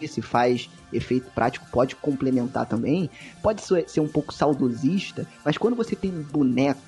isso e faz efeito prático pode complementar também, pode ser um pouco saudosista, mas quando você tem um boneco,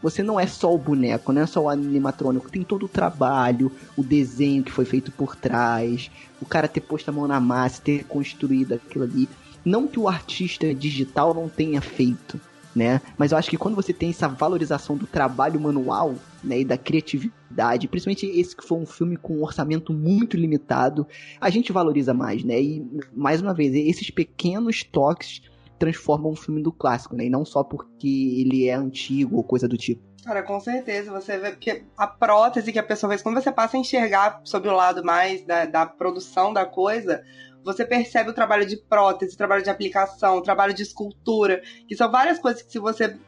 você não é só o boneco, não é só o animatrônico, tem todo o trabalho, o desenho que foi feito por trás, o cara ter posto a mão na massa, ter construído aquilo ali. Não que o artista digital não tenha feito, né? Mas eu acho que quando você tem essa valorização do trabalho manual, né, e da criatividade, principalmente esse que foi um filme com um orçamento muito limitado, a gente valoriza mais, né? E mais uma vez, esses pequenos toques transformam um filme do clássico, né? E não só porque ele é antigo ou coisa do tipo. Cara, com certeza. Você vê porque a prótese que a pessoa fez, quando você passa a enxergar sobre o lado mais da, da produção da coisa, você percebe o trabalho de prótese, o trabalho de aplicação, o trabalho de escultura, que são várias coisas que se você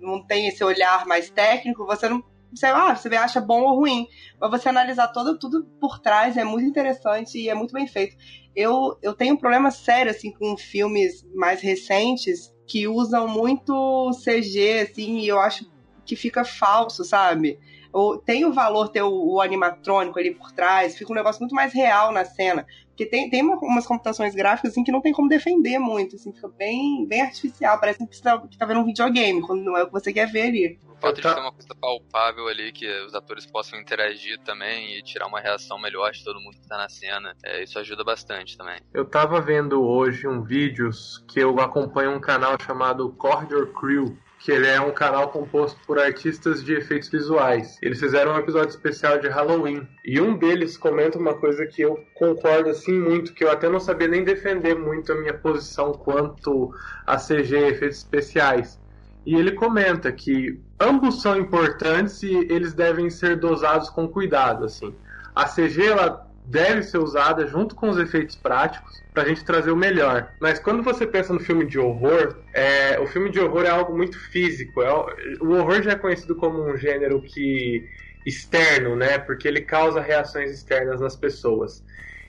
não tem esse olhar mais técnico, você não. Você, ah, acha bom ou ruim. Mas você analisar todo, tudo por trás é muito interessante e é muito bem feito. Eu, eu tenho um problema sério, assim, com filmes mais recentes que usam muito CG, assim, e eu acho que fica falso, sabe? Ou tem o valor ter o, o animatrônico ali por trás, fica um negócio muito mais real na cena. Porque tem, tem uma- umas computações gráficas assim, que não tem como defender muito, assim, fica bem, bem artificial, parece que você tá, que tá vendo um videogame, quando não é o que você quer ver ali. O fato de Tá. ter uma coisa palpável ali, que os atores possam interagir também e tirar uma reação melhor de todo mundo que tá na cena, é, isso ajuda bastante também. Eu tava vendo hoje um vídeos que eu acompanho um canal chamado Corridor Crew, que ele é um canal composto por artistas de efeitos visuais. Eles fizeram um episódio especial de Halloween e um deles comenta uma coisa que eu concordo assim muito, que eu até não sabia nem defender muito a minha posição quanto a CG efeitos especiais. E ele comenta que ambos são importantes e eles devem ser dosados com cuidado, assim. A CG ela deve ser usada junto com os efeitos práticos pra gente trazer o melhor. Mas quando você pensa no filme de horror, é, o filme de horror é algo muito físico. É, o- horror já é conhecido como um gênero que externo, né? Porque ele causa reações externas nas pessoas.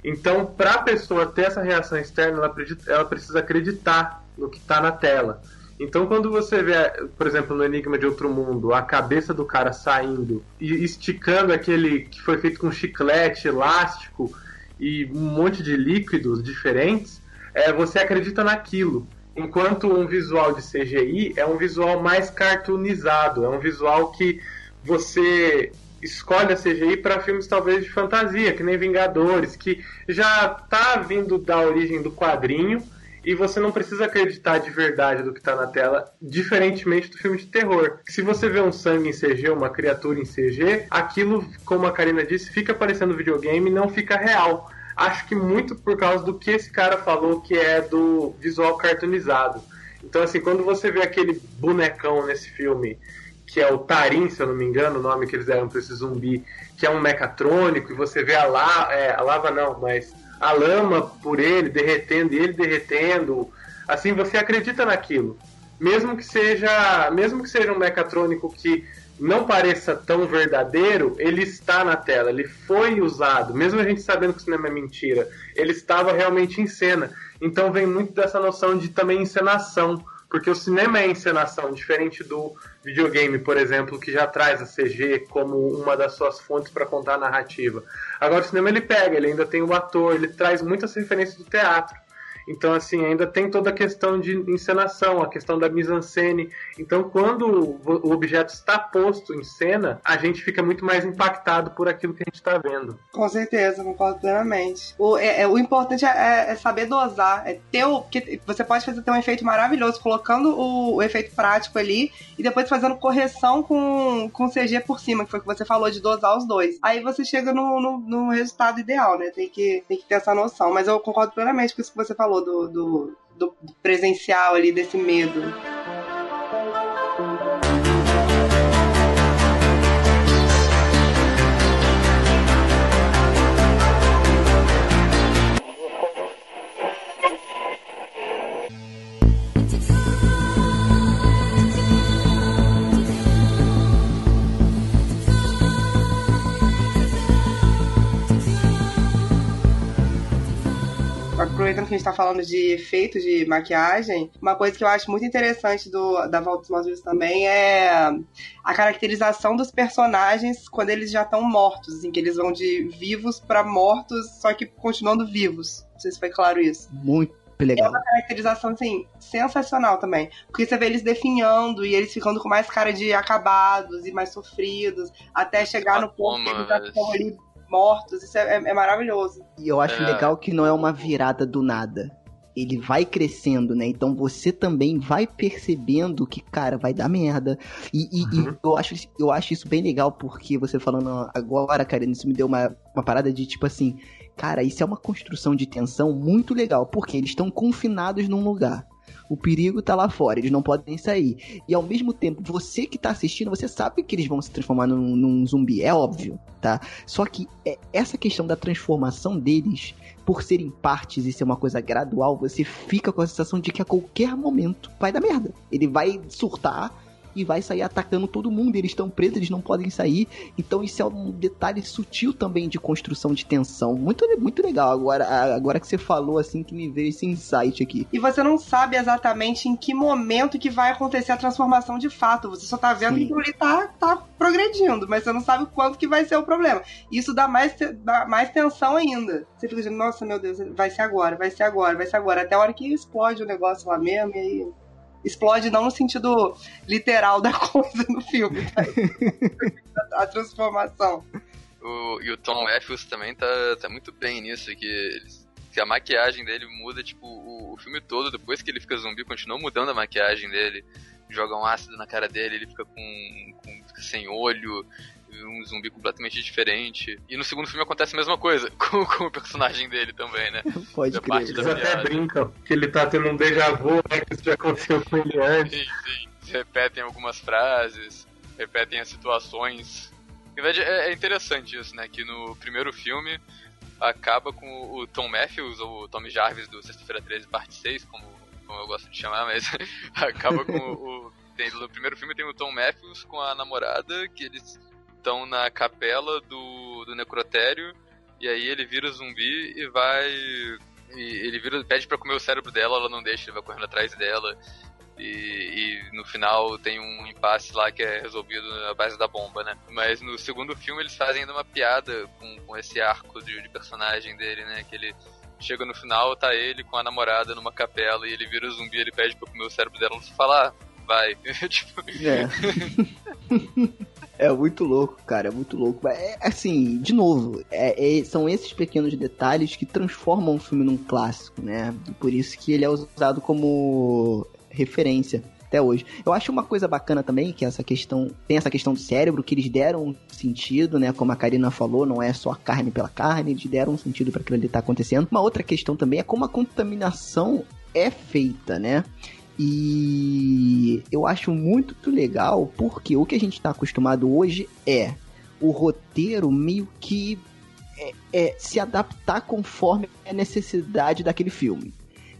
Então, para a pessoa ter essa reação externa, ela, ela precisa acreditar no que está na tela. Então, quando você vê, por exemplo, no Enigma de Outro Mundo, a cabeça do cara saindo e esticando aquele que foi feito com chiclete, elástico e um monte de líquidos diferentes, é, você acredita naquilo. Enquanto um visual de CGI é um visual mais cartoonizado, é um visual que você escolhe a CGI para filmes talvez de fantasia, que nem Vingadores, que já tá vindo da origem do quadrinho e você não precisa acreditar de verdade do que está na tela, diferentemente do filme de terror. Se você vê um sangue em CG, uma criatura em CG, aquilo, como a Karina disse, fica parecendo videogame e não fica real. Acho que muito por causa do que esse cara falou, que é do visual cartoonizado. Então, assim, quando você vê aquele bonecão nesse filme, que é o Tarim, se eu não me engano, o nome que eles deram para esse zumbi, que é um mecatrônico, e você vê a, la é, a lava não, mas a lama por ele derretendo e ele derretendo, assim você acredita naquilo. Mesmo que seja, mesmo que seja um mecatrônico que não pareça tão verdadeiro, ele está na tela, ele foi usado, mesmo a gente sabendo que o cinema é mentira, ele estava realmente em cena. Então vem muito dessa noção de também encenação, porque o cinema é encenação, diferente do videogame, por exemplo, que já traz a CG como uma das suas fontes para contar a narrativa. Agora o cinema ele pega, ele ainda tem o ator, ele traz muitas referências do teatro. Então, assim, ainda tem toda a questão de encenação, a questão da mise-en-scène. Então, quando o objeto está posto em cena, a gente fica muito mais impactado por aquilo que a gente está vendo. Com certeza, concordo plenamente. O, é, é- o importante é, é saber dosar, é ter o. Porque você pode fazer ter um efeito maravilhoso colocando o, o efeito prático ali e depois fazendo correção com, com CG por cima, que foi o que você falou de dosar os dois. Aí você chega no, no, no resultado ideal, né? Tem que, tem que ter essa noção. Mas eu concordo plenamente com isso que você falou do, do, do presencial ali, desse medo. Aproveitando que a gente tá falando de efeitos de maquiagem, uma coisa que eu acho muito interessante do, da Volta dos Mortos também é a caracterização dos personagens quando eles já estão mortos, assim, que eles vão de vivos pra mortos, só que continuando vivos. Não sei se foi claro isso. Muito É legal. uma caracterização, assim, sensacional também. Porque você vê eles definhando e eles ficando com mais cara de acabados e mais sofridos, até chegar no ponto que eles estão ali mortos. Isso é, é- é maravilhoso. E eu acho É. legal que não é uma virada do nada. Ele vai crescendo, né? Então você também vai percebendo que, cara, vai dar merda. E, e- e Uhum. eu, acho, eu acho isso bem legal, porque você falando agora, Karina, isso me deu uma, uma parada de tipo assim, cara, isso é uma construção de tensão muito legal, porque eles estão confinados num lugar. O perigo tá lá fora, eles não podem sair. E ao mesmo tempo, você que tá assistindo, você sabe que eles vão se transformar num, num zumbi, é óbvio, tá? Só que é, essa questão da transformação deles, por serem partes e ser uma coisa gradual, você fica com a sensação de que a qualquer momento vai dar merda. Ele vai surtar e vai sair atacando todo mundo. Eles estão presos, eles não podem sair. Então isso é um detalhe sutil também de construção de tensão. Muito, muito legal. Agora, agora que você falou assim que me veio esse insight aqui. E você não sabe exatamente em que momento que vai acontecer a transformação de fato. Você só tá vendo Sim. que ele tá, tá progredindo, mas você não sabe quando que vai ser o problema. Isso dá mais, dá mais tensão ainda. Você fica dizendo, nossa, meu Deus, vai ser agora, vai ser agora, vai ser agora. Até a hora que explode o negócio lá mesmo, e aí explode não no sentido literal da coisa no filme, tá? a transformação. O, e o Tom Matthews também tá, tá muito bem nisso, que, eles- que a maquiagem dele muda, tipo, o, o filme todo, depois que ele fica zumbi, continua mudando a maquiagem dele, jogam ácido na cara dele, ele fica com, com fica sem olho, um zumbi completamente diferente. E no segundo filme acontece a mesma coisa, com, com o personagem dele também, né? Pode Da parte crer. da Eles até viagem. brincam que ele tá tendo um déjà vu, né? Que isso já aconteceu com ele antes. Sim, sim. Se repetem algumas frases, repetem as situações. Na verdade, é é interessante isso, né? Que no primeiro filme acaba com o Tom Matthews, ou o Tommy Jarvis do Sexta-feira 13, parte 6, como, como eu gosto de chamar, mas acaba com o. o- tem- no primeiro filme tem o Tom Matthews com a namorada, que eles estão na capela do, do necrotério, e aí ele vira zumbi e vai. E ele vira, pede pra comer o cérebro dela, ela não deixa, ele vai correndo atrás dela. E, e no final tem um impasse lá que é resolvido na base da bomba, né? Mas no segundo filme eles fazem ainda uma piada com, com esse arco de, de personagem dele, né? Que ele chega no final, tá ele com a namorada numa capela e ele vira zumbi, ele pede pra comer o cérebro dela, ela fala, ah, vai. tipo, É. É muito louco, cara, é muito louco. É, assim, de novo, é- é- são esses pequenos detalhes que transformam o filme num clássico, né? Por isso que ele é usado como referência até hoje. Eu acho uma coisa bacana também que essa questão tem essa questão do cérebro que eles deram um sentido, né? Como a Karina falou, não é só carne pela carne, eles deram um sentido para aquilo ali estar acontecendo. Uma outra questão também é como a contaminação é feita, né? E eu acho muito legal porque o que a gente está acostumado hoje é o roteiro meio que é, é se adaptar conforme a necessidade daquele filme.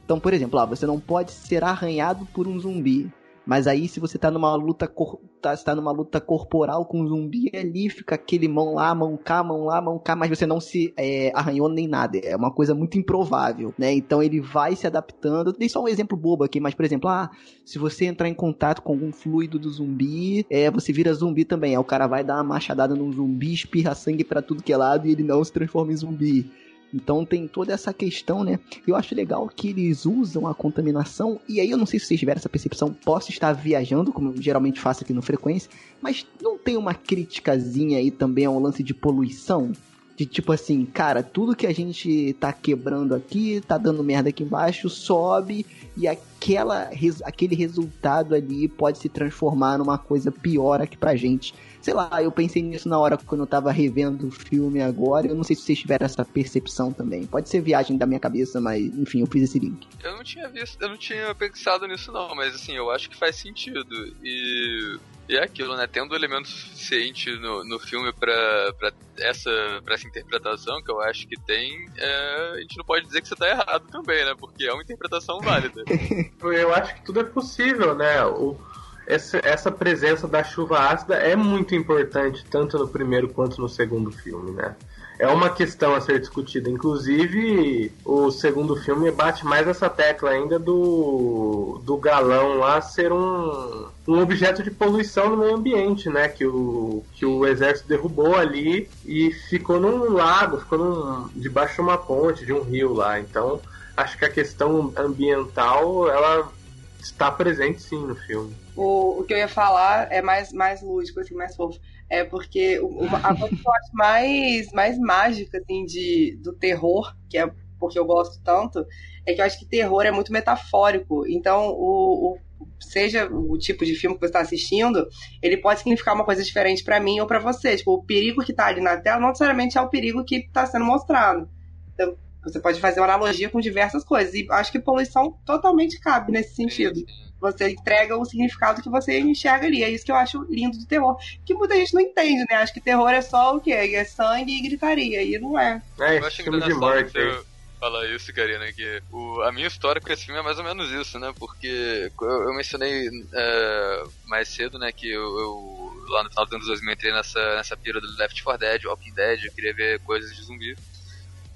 Então, por exemplo, ah, você não pode ser arranhado por um zumbi. Mas aí, se você tá numa luta cor- tá, tá numa luta corporal com um zumbi, ali fica aquele mão lá, mão cá, mão lá, mão cá, mas você não se é, arranhou nem nada. É uma coisa muito improvável, né? Então ele vai se adaptando. Eu dei só um exemplo bobo aqui, mas, por exemplo, ah, se você entrar em contato com algum fluido do zumbi, é, você vira zumbi também. Aí o cara vai dar uma machadada num zumbi, espirra sangue pra tudo que é lado e ele não se transforma em zumbi. Então tem toda essa questão, né? Eu acho legal que eles usam a contaminação, e aí eu não sei se vocês tiveram essa percepção, posso estar viajando, como geralmente faço aqui no Frequência, mas não tem uma criticazinha aí também ao lance de poluição? De tipo assim, cara, tudo que a gente tá quebrando aqui, tá dando merda aqui embaixo, sobe e aquela, aquele resultado ali pode se transformar numa coisa pior aqui pra gente. Sei lá, eu pensei nisso na hora quando eu tava revendo o filme agora. Eu não sei se vocês tiveram essa percepção também. Pode ser viagem da minha cabeça, mas enfim, eu fiz esse link. Eu não tinha visto, eu não tinha pensado nisso não, mas assim, eu acho que faz sentido. E, e é aquilo, né? Tendo elemento suficiente no, no filme pra, pra, essa, pra essa interpretação que eu acho que tem, é, a gente não pode dizer que você tá errado também, né? Porque é uma interpretação válida. Eu acho que tudo é possível, né? O, essa, essa presença da chuva ácida é muito importante, tanto no primeiro quanto no segundo filme, né? É uma questão a ser discutida. Inclusive, o segundo filme bate mais essa tecla ainda do, do galão lá ser um, um objeto de poluição no meio ambiente, né? Que o, que o exército derrubou ali e ficou num lago, ficou num, debaixo de uma ponte, de um rio lá. Então, acho que a questão ambiental ela está presente sim no filme. O, o que eu ia falar é mais, mais lúdico, assim, mais fofo. É porque a coisa que eu acho mais, mais mágica, assim, de, do terror, que é porque eu gosto tanto, é que eu acho que terror é muito metafórico. Então, o, o- seja o tipo de filme que você está assistindo, ele pode significar uma coisa diferente para mim ou para você. Tipo, o perigo que tá ali na tela não necessariamente é o perigo que está sendo mostrado. Então, Você pode fazer uma analogia com diversas coisas. E acho que poluição totalmente cabe nesse sentido. Você entrega o significado que você enxerga ali. É isso que eu acho lindo do terror. Que muita gente não entende, né? Acho que terror é só o quê? É sangue e gritaria. E não é. É, Eu acho filme de engraçado morte. você falar isso, Karina, que o, a minha história com esse filme é mais ou menos isso, né? Porque eu, eu mencionei é, mais cedo, né, que eu, eu, lá no final dos anos 2000 entrei nessa, nessa pira do Left 4 Dead, Walking Dead, eu queria ver coisas de zumbi.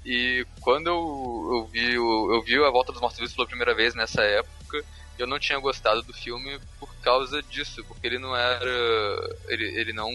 E quando eu, eu vi o, eu vi A Volta dos Mortos-Vivos pela primeira vez nessa época, eu não tinha gostado do filme por causa disso, porque ele não era. Ele, ele não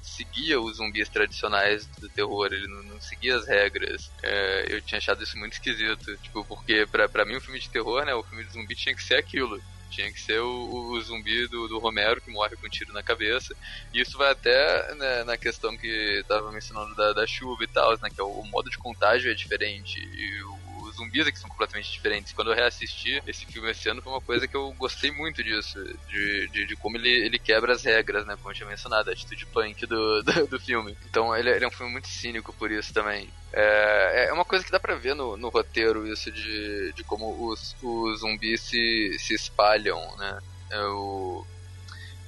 seguia os zumbis tradicionais do terror, ele não, não seguia as regras. É, eu tinha achado isso muito esquisito, tipo, porque pra, pra mim um filme de terror, né, o filme de zumbi tinha que ser aquilo. Tinha que ser o, o zumbi do, do Romero que morre com um tiro na cabeça. E isso vai até né, na questão que tava mencionando da, da chuva e tal, né? Que é o, o modo de contágio é diferente. E o, zumbis aqui são completamente diferentes. Quando eu reassisti esse filme esse ano, foi uma coisa que eu gostei muito disso. De, de, de como ele, ele quebra as regras, né? Como eu tinha mencionado, a atitude punk do, do, do filme. Então ele, ele é um filme muito cínico por isso também. É, é uma coisa que dá pra ver no, no roteiro, isso de, de como os, os zumbis se, se espalham, né? É o,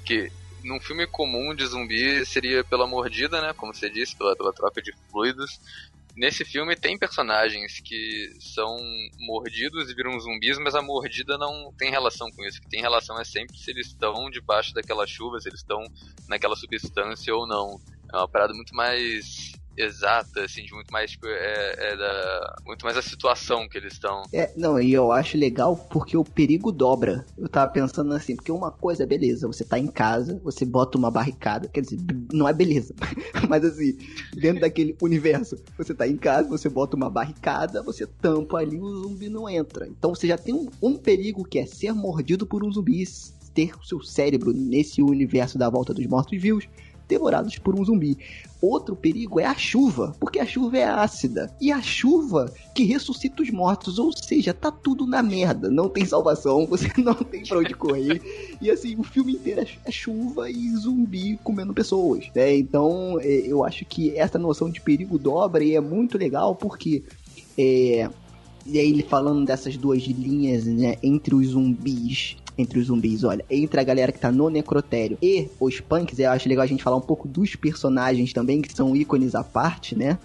que num filme comum de zumbi seria pela mordida, né? Como você disse, pela, pela troca de fluidos. Nesse filme tem personagens que são mordidos e viram zumbis, mas a mordida não tem relação com isso. O que tem relação é sempre se eles estão debaixo daquela chuva, se eles estão naquela substância ou não. É uma parada muito mais exata, assim, de muito mais, tipo, é, é da, muito mais a situação que eles estão. É, não, e eu acho legal porque o perigo dobra. Eu tava pensando assim, porque uma coisa é beleza, você tá em casa, você bota uma barricada, quer dizer, não é beleza, mas assim, dentro daquele universo, você tá em casa, você bota uma barricada, você tampa ali, o zumbi não entra. Então você já tem um, um perigo que é ser mordido por um zumbi, ter o seu cérebro nesse universo da volta dos mortos-vivos devorados por um zumbi. Outro perigo é a chuva, porque a chuva é ácida. E a chuva que ressuscita os mortos, ou seja, tá tudo na merda. Não tem salvação, você não tem pra onde correr. E assim, o filme inteiro é chuva e zumbi comendo pessoas. Né? Então, é, eu acho que essa noção de perigo dobra e é muito legal porque. É, e aí ele falando dessas duas linhas, né, entre os zumbis entre os zumbis, olha, entre a galera que tá no necrotério e os punks, eu acho legal a gente falar um pouco dos personagens também, que são ícones à parte, né?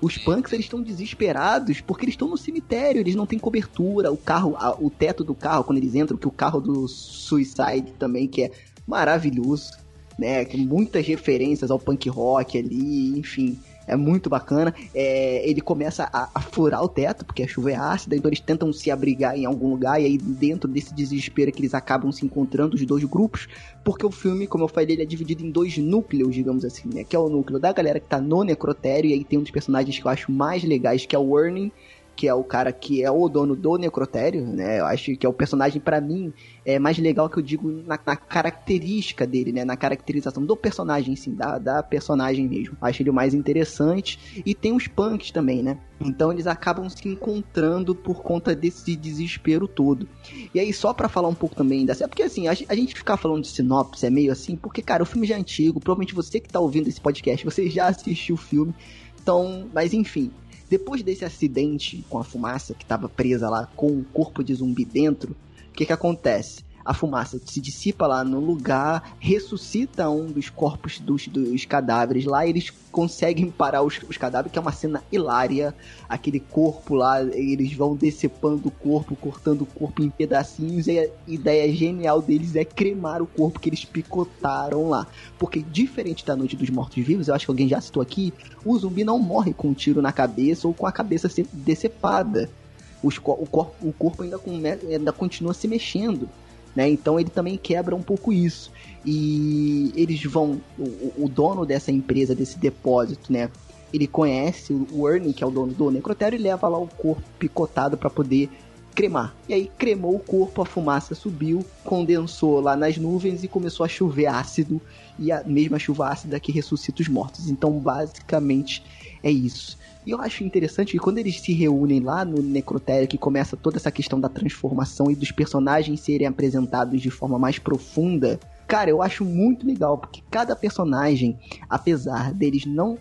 Os punks, eles estão desesperados porque eles estão no cemitério, eles não têm cobertura, o carro, a- o teto do carro, quando eles entram, que o carro do Suicide também, que é maravilhoso, né? Que muitas referências ao punk rock ali, enfim. É muito bacana. É, ele começa a, a furar o teto, porque a chuva é ácida, então eles tentam se abrigar em algum lugar, e aí dentro desse desespero é que eles acabam se encontrando, os dois grupos, porque o filme, como eu falei, ele é dividido em dois núcleos, digamos assim, né? Que é o núcleo da galera que tá no necrotério, e aí tem um dos personagens que eu acho mais legais, que é o Warning, que é o cara que é o dono do necrotério, né? Eu acho que é o personagem, pra mim, é mais legal que eu digo na, na característica dele, né? Na caracterização do personagem, sim, da, da personagem mesmo. Acho ele o mais interessante. E tem os punks também, né? Então eles acabam se encontrando por conta desse desespero todo. E aí, só pra falar um pouco também dessa. Porque assim, a, a gente ficar falando de sinopse é meio assim, porque, cara, o filme já é antigo. Provavelmente você que tá ouvindo esse podcast, você já assistiu o filme. Então, mas enfim. Depois desse acidente com a fumaça que estava presa lá com o corpo de zumbi dentro, o que que acontece? A fumaça se dissipa lá no lugar, ressuscita um dos corpos dos, dos cadáveres lá, eles conseguem parar os, os cadáveres, que é uma cena hilária. Aquele corpo lá, eles vão decepando o corpo, cortando o corpo em pedacinhos, e a ideia genial deles é cremar o corpo que eles picotaram lá. Porque, diferente da Noite dos Mortos-Vivos, eu acho que alguém já citou aqui, o zumbi não morre com um tiro na cabeça ou com a cabeça decepada. Os o, corpo, o corpo ainda, come- ainda continua se mexendo. Né? Então ele também quebra um pouco isso. E eles vão. O, o dono dessa empresa, desse depósito, né? Ele conhece o Ernie, que é o dono do necrotério, e leva lá o corpo picotado para poder cremar. E aí cremou o corpo, a fumaça subiu, condensou lá nas nuvens e começou a chover ácido. E a mesma chuva ácida que ressuscita os mortos. Então, basicamente, é isso. E eu acho interessante que quando eles se reúnem lá no necrotério, que começa toda essa questão da transformação e dos personagens serem apresentados de forma mais profunda, cara, eu acho muito legal, porque cada personagem, apesar deles não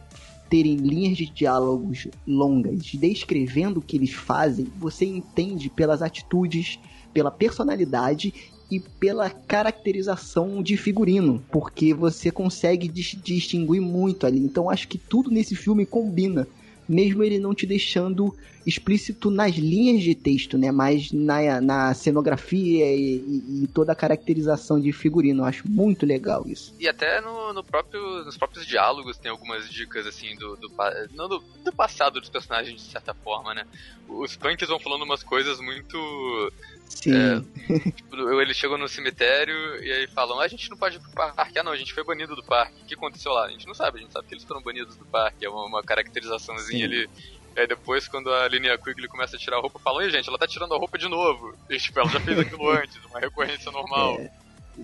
terem linhas de diálogos longas descrevendo o que eles fazem, você entende pelas atitudes, pela personalidade e pela caracterização de figurino, porque você consegue dis distinguir muito ali. Então acho que tudo nesse filme combina, mesmo ele não te deixando explícito nas linhas de texto, né? Mas na, na cenografia e, e, toda a caracterização de figurino. Eu acho muito legal isso. E até no, no próprio, nos próprios diálogos tem algumas dicas, assim, do, do, do, do passado dos personagens, de certa forma, né? Os punks vão falando umas coisas muito Sim. Tipo, eles chegam no cemitério e aí falam: ah, a gente não pode ir pro parque. Ah, não, a gente foi banido do parque. O que aconteceu lá? A gente não sabe, a gente sabe que eles foram banidos do parque. É uma, uma caracterizaçãozinha Sim. ali. Aí depois, quando a Linnea Quigley começa a tirar a roupa, falam: ei, gente, ela tá tirando a roupa de novo. E, tipo, ela já fez aquilo antes, uma recorrência normal.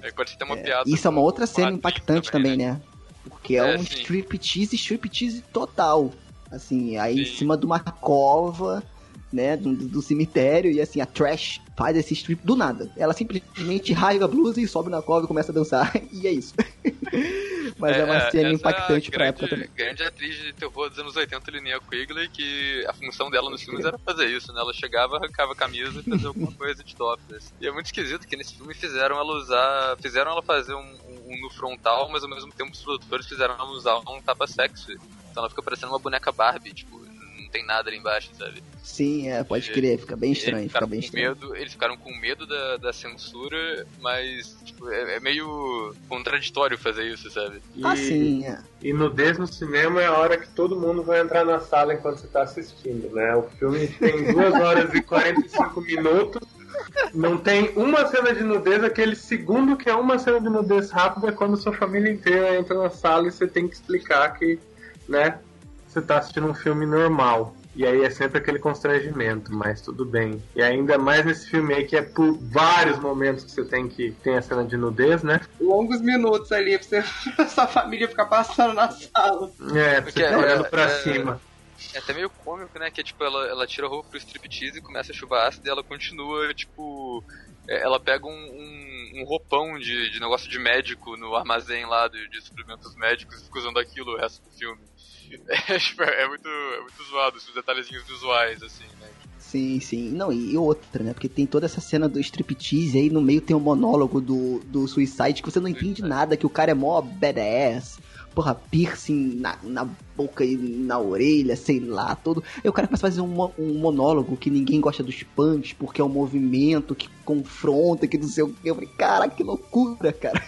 Aí parece ter uma piada. Isso é uma outra cena impactante também, né? Porque é, É, um striptease, striptease total. Assim, aí em Sim. cima de uma cova, né, do, do cemitério, e assim, a Trash faz esse strip do nada. Ela simplesmente rasga a blusa e sobe na cova e começa a dançar, e é isso. Mas é, uma cena impactante pra grande, época também. grande atriz de terror dos anos 80, Linnea Quigley, que a função dela nos filmes era fazer isso, né? Ela chegava, arrancava a camisa e fazia alguma coisa de top. assim. E é muito esquisito que nesse filme fizeram ela usar. Fizeram ela fazer um, um- um no frontal, mas ao mesmo tempo os produtores fizeram ela usar um tapa-sexo. Então ela fica parecendo uma boneca Barbie, tipo, não tem nada ali embaixo, sabe? Sim, é, pode crer, fica bem estranho, fica bem com estranho. Medo, eles ficaram com medo da, da censura, mas tipo, é, é meio contraditório fazer isso, sabe? Ah, sim, é. E nudez no cinema é a hora que todo mundo vai entrar na sala enquanto você tá assistindo, né? O filme tem 2 horas e 45 minutos. Não tem uma cena de nudez, aquele segundo que é uma cena de nudez rápida é quando sua família inteira entra na sala e você tem que explicar que, né, você tá assistindo um filme normal. E aí é sempre aquele constrangimento, mas tudo bem. E ainda mais nesse filme aí que é por vários momentos que você tem que tem a cena de nudez, né? Longos minutos ali pra, você, pra sua família ficar passando na sala. É, pra você Porque é- olhando pra é- cima. É até meio cômico, né? Que tipo, ela, ela tira a roupa pro striptease e começa a chuvar ácido e ela continua, tipo. é, Ela pega um, um, um roupão de, de negócio de médico no armazém lá de, de suplementos médicos e fica usando aquilo o resto do filme. É, tipo, é muito, é muito zoado, esses detalhezinhos visuais, assim, né? Sim, sim. Não, e outra, né? Porque tem toda essa cena do striptease e aí no meio tem o monólogo do, do Suicide que você não entende nada, que o cara é mó badass. Porra, piercing na, na boca e na orelha, sei lá, todo. Aí o cara começa a fazer um, um monólogo que ninguém gosta dos punks, porque é um movimento que confronta, que não sei o que. Eu falei, cara, que loucura, cara.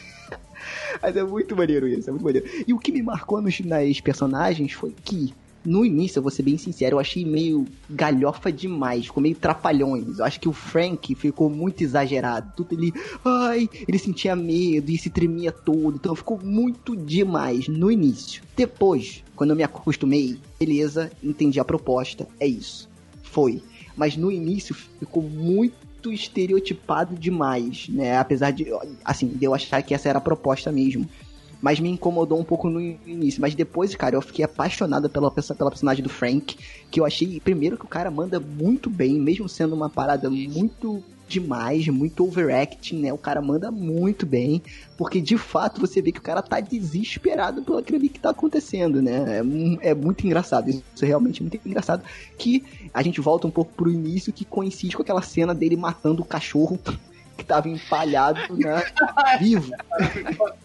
Mas é muito maneiro isso, é muito maneiro. E o que me marcou nos, nas personagens foi que, no início, eu vou ser bem sincero, eu achei meio galhofa demais, ficou meio trapalhões. Eu acho que o Frank ficou muito exagerado. Tudo ele, ai, ele sentia medo e se tremia todo, então ficou muito demais no início. Depois, quando eu me acostumei, beleza, entendi a proposta, é isso. Foi. Mas no início ficou muito estereotipado demais, né? Apesar de, assim, de eu achar que essa era a proposta mesmo. Mas me incomodou um pouco no início. Mas depois, cara, eu fiquei apaixonada pela, pela personagem do Frank. Que eu achei, primeiro, que o cara manda muito bem, mesmo sendo uma parada muito demais, muito overacting, né? O cara manda muito bem. Porque de fato você vê que o cara tá desesperado pelo ali que tá acontecendo, né? É, é muito engraçado. Isso é realmente muito engraçado. Que a gente volta um pouco pro início, que coincide com aquela cena dele matando o cachorro que tava empalhado na vivo.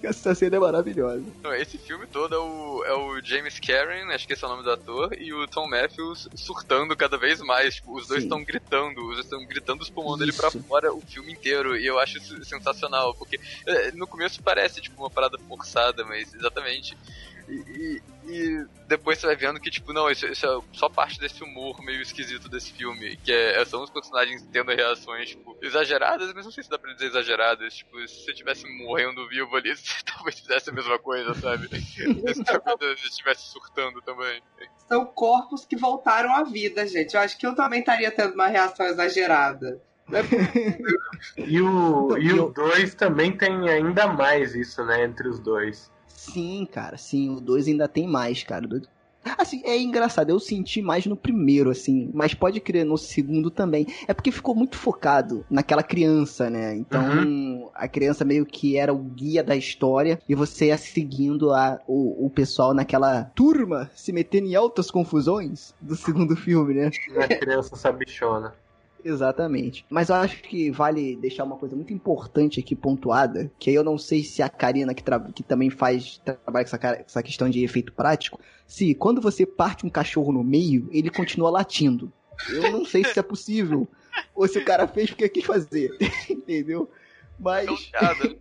Essa cena é maravilhosa. Esse filme todo é o, é o James Karen, acho que esse é o nome do ator, e o Tom Matthews surtando cada vez mais. Tipo, os dois estão gritando, os dois estão gritando os pulmões dele pra fora o filme inteiro. E eu acho isso sensacional, porque eh, no começo parece tipo uma parada forçada, mas exatamente. E, e- e depois você vai vendo que, tipo, não, isso, isso é só parte desse humor meio esquisito desse filme. Que é, são os personagens tendo reações, tipo, exageradas, mas não sei se dá pra dizer exageradas. Tipo, se você estivesse morrendo vivo ali, você talvez fizesse a mesma coisa, sabe? se talvez estivesse surtando também. São corpos que voltaram à vida, gente. Eu acho que eu também estaria tendo uma reação exagerada. E o e eu- o 2 também tem ainda mais isso, né, entre os dois. Sim, cara, sim. O 2 ainda tem mais, cara. Assim, é engraçado, eu senti mais no primeiro, assim, mas pode crer no segundo também. É porque ficou muito focado naquela criança, né? Então, a criança meio que era o guia da história e você ia seguindo a, o, o pessoal naquela turma se metendo em altas confusões do segundo filme, né? A criança sabichona. Exatamente. Mas eu acho que vale deixar uma coisa muito importante aqui pontuada, que aí eu não sei se a Karina, que, tra- que também faz trabalha com essa, cara- essa questão de efeito prático, se quando você parte um cachorro no meio, ele continua latindo. Eu não sei se é possível. ou se o cara fez porque quis fazer. Entendeu? Mas. Piada.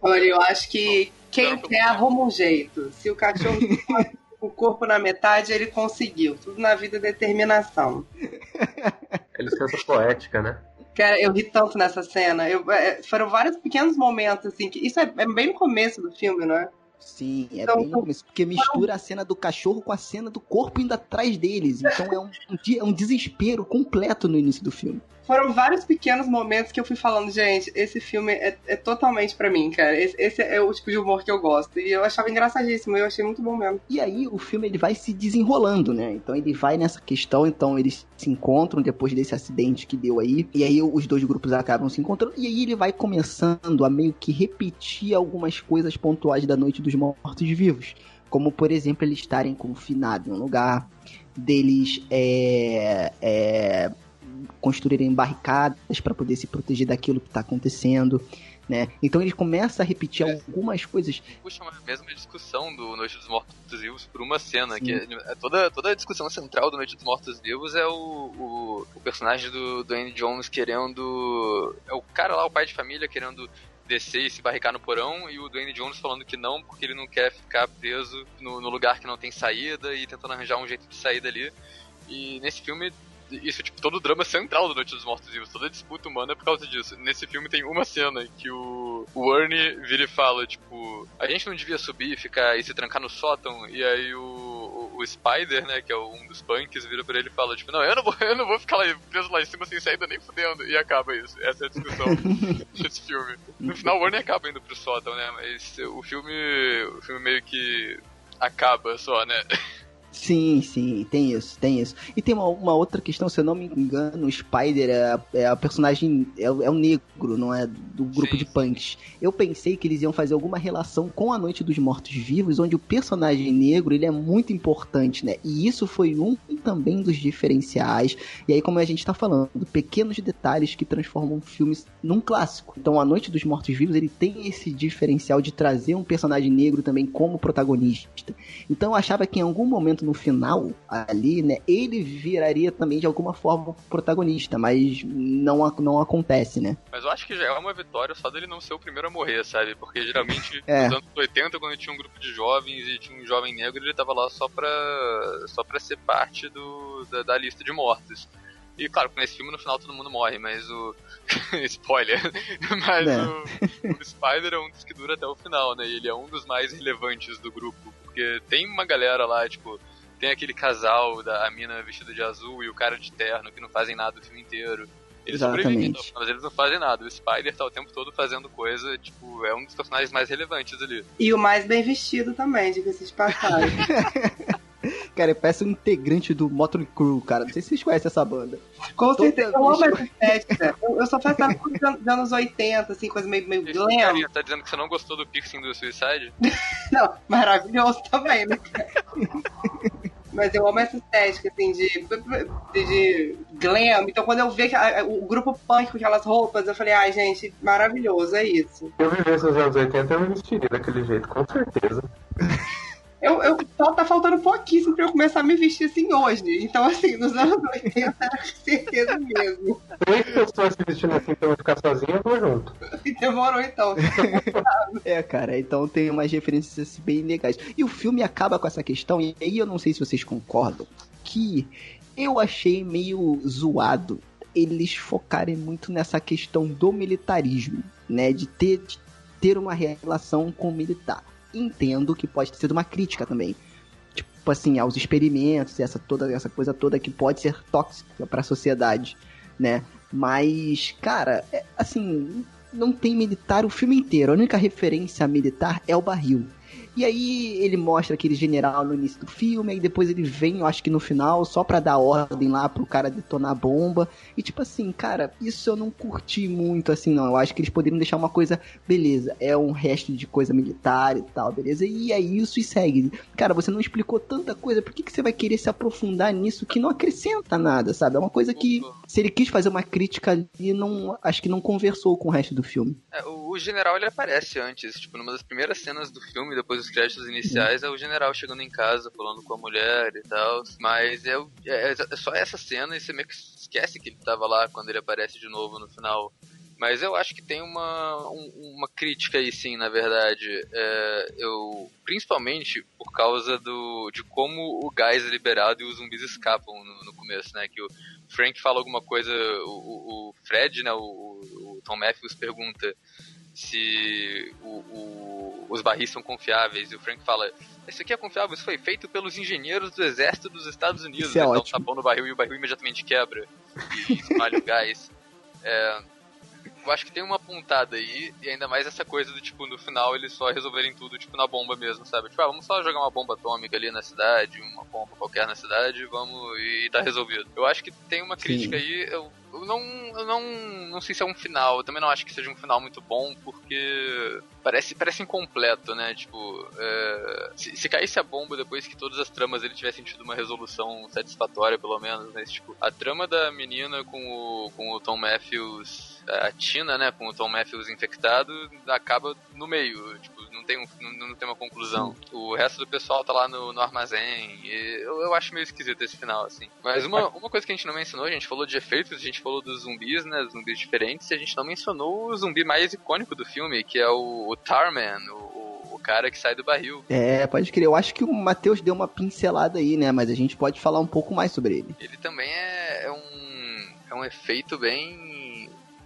Olha, eu acho que quem quer arruma um jeito. Se o cachorro o corpo na metade, ele conseguiu. Tudo na vida é determinação. É licença poética, né? Cara, eu ri tanto nessa cena. Eu, é, foram vários pequenos momentos, assim, que isso é, é bem no começo do filme, não é? Sim, é Então, bem no começo, porque mistura a cena do cachorro com a cena do corpo indo atrás deles. Então é um, um é um desespero completo no início do filme. Foram vários pequenos momentos que eu fui falando, gente, esse filme é, é totalmente pra mim, cara. Esse, esse é o tipo de humor que eu gosto. E eu achava engraçadíssimo, eu achei muito bom mesmo. E aí o filme ele vai se desenrolando, né? Então ele vai nessa questão, então eles se encontram depois desse acidente que deu aí, e aí os dois grupos acabam se encontrando, e aí ele vai começando a meio que repetir algumas coisas pontuais da Noite dos Mortos-Vivos. Como, por exemplo, eles estarem confinados em um lugar, deles é, é, construírem barricadas para poder se proteger daquilo que está acontecendo, né? Então ele começa a repetir algumas coisas Puxa uma mesma discussão do Noite dos Mortos Vivos por uma cena, Sim. que é toda, toda a discussão central do Noite dos Mortos Vivos é o, o, o personagem do Dwayne Jones querendo. É o cara lá, o pai de família, querendo descer e se barricar no porão, e o Dwayne Jones falando que não, porque ele não quer ficar preso no, no lugar que não tem saída e tentando arranjar um jeito de sair dali. E nesse filme, isso é tipo todo o drama central do Noite dos Mortos Vivos, toda a disputa humana é por causa disso. Nesse filme tem uma cena que o, o Ernie vira e fala, tipo, a gente não devia subir e ficar e se trancar no sótão, e aí o, o, Spider, né, que é um dos punks, vira pra ele e fala, tipo, não, eu não vou, eu não vou ficar lá, preso lá em cima sem saída nem fudendo, e acaba isso. Essa é a discussão desse filme. No final o Ernie acaba indo pro sótão, né, mas o filme, o filme meio que acaba só, né. Sim, sim, tem isso, tem isso. E tem uma, uma outra questão, se eu não me engano, o Spider é, é a personagem, é, o- é o negro, não é do grupo Sim, de sim. punks. Eu pensei que eles iam fazer alguma relação com a Noite dos Mortos-Vivos, onde o personagem negro, ele é muito importante, né? E isso foi um também dos diferenciais. E aí, como a gente tá falando, pequenos detalhes que transformam filmes num clássico. Então, a Noite dos Mortos-Vivos, ele tem esse diferencial de trazer um personagem negro também como protagonista. Então eu achava que em algum momento no final ali, né, ele viraria também de alguma forma o protagonista, mas não, não acontece, né? Mas eu acho que já é uma vitória só dele não ser o primeiro a morrer, sabe? Porque geralmente É. nos anos 80, quando tinha um grupo de jovens e tinha um jovem negro, ele tava lá só pra, só pra ser parte do, da, da lista de mortos. E claro, nesse filme no final todo mundo morre, mas o. Spoiler! Mas É. o, o Spider é um dos que dura até o final, né? E ele é um dos mais relevantes do grupo. Porque tem uma galera lá, tipo, tem aquele casal da a mina vestida de azul e o cara de terno que não fazem nada o filme inteiro. Eles sobrevivem, Exatamente. então, mas eles não fazem nada. O Spider tá o tempo todo fazendo coisa, tipo, é um dos personagens mais relevantes ali. E o mais bem vestido também, diga-se de passagem. Cara, ele parece um integrante do Motley Crue, cara. Não sei se vocês conhecem essa banda. Com Toda certeza, eu amo essa estética. Eu, eu só faço essa coisa dos anos- dos anos 80, assim, coisa meio, meio glam. carinha tá dizendo que você não gostou do piercing do Suicide? Não, maravilhoso também, né? Mas eu amo essa estética, assim, de, de, de glam. Então, quando eu vi que a- o grupo punk com aquelas roupas, eu falei, ai, gente, maravilhoso, é isso. Se eu vivesse nos anos 80, eu me vestiria daquele jeito, com certeza. Eu, eu, só tá faltando pouquíssimo pra eu começar a me vestir assim hoje. Então, assim, nos anos 80, era certeza mesmo. Três pessoas se vestindo assim pra eu ficar sozinho, eu vou junto. E demorou, então. É, cara, então tem umas referências assim, bem legais. E o filme acaba com essa questão, e aí eu não sei se vocês concordam, que eu achei meio zoado eles focarem muito nessa questão do militarismo, né? De ter, de ter uma relação com o militar. Entendo que pode ter sido uma crítica também. Tipo assim, aos experimentos, essa toda essa coisa toda que pode ser tóxica para a sociedade, né? Mas, cara, é, assim, não tem militar o filme inteiro. A única referência a militar é o barril. E aí ele mostra aquele general no início do filme, aí depois ele vem, eu acho que no final, só pra dar ordem lá pro cara detonar a bomba. E tipo assim, cara, isso eu não curti muito assim, não. Eu acho que eles poderiam deixar uma coisa, beleza, é um resto de coisa militar e tal, beleza? E é isso e segue. Cara, você não explicou tanta coisa, por que, que você vai querer se aprofundar nisso que não acrescenta nada, sabe? É uma coisa que, se ele quis fazer uma crítica ali, não, acho que não conversou com o resto do filme. É, o, o general ele aparece antes, tipo, numa das primeiras cenas do filme, depois dos créditos iniciais, é o general chegando em casa, falando com a mulher e tal. Mas é, o- é, é só essa cena e você meio que esquece que ele tava lá quando ele aparece de novo no final. Mas eu acho que tem uma, um- uma crítica aí sim, na verdade. É, eu, principalmente por causa do, de como o gás é liberado e os zumbis escapam no, no começo, né? Que o Frank fala alguma coisa, o, o- Fred, né? O- o Tom Matthews pergunta se o- o- os barris são confiáveis. E o Frank fala: Isso aqui é confiável, isso foi feito pelos engenheiros do exército dos Estados Unidos. Isso é um ótimo. tapão no barril e o barril imediatamente quebra e espalha o gás. É, eu acho que tem uma pontada aí, e ainda mais essa coisa do tipo, no final eles só resolverem tudo, tipo, na bomba mesmo, sabe? Tipo, ah, vamos só jogar uma bomba atômica ali na cidade, uma bomba qualquer na cidade, vamos e tá resolvido. Eu acho que tem uma crítica aí, eu, eu não, eu não, não sei se é um final, eu também não acho que seja um final muito bom, porque parece, parece incompleto, né? Tipo, é, se, se caísse a bomba depois que todas as tramas ele tivessem tido uma resolução satisfatória, pelo menos, mas tipo, a trama da menina com o, com o Tom Matthews, a Tina, né, com o Tom Matthews infectado, acaba no meio, tipo, não tem, um, não, não tem uma conclusão. O resto do pessoal tá lá no, no armazém, e eu, eu acho meio esquisito esse final, assim. Mas uma, uma coisa que a gente não mencionou, a gente falou de efeitos, a gente falou dos zumbis, né, zumbis diferentes, e a gente não mencionou o zumbi mais icônico do filme, que é o, o Tarman, o, o- o cara que sai do barril. É, pode crer. Eu acho que o Matheus deu uma pincelada aí, né? Mas a gente pode falar um pouco mais sobre ele. ele também é, é um é um efeito bem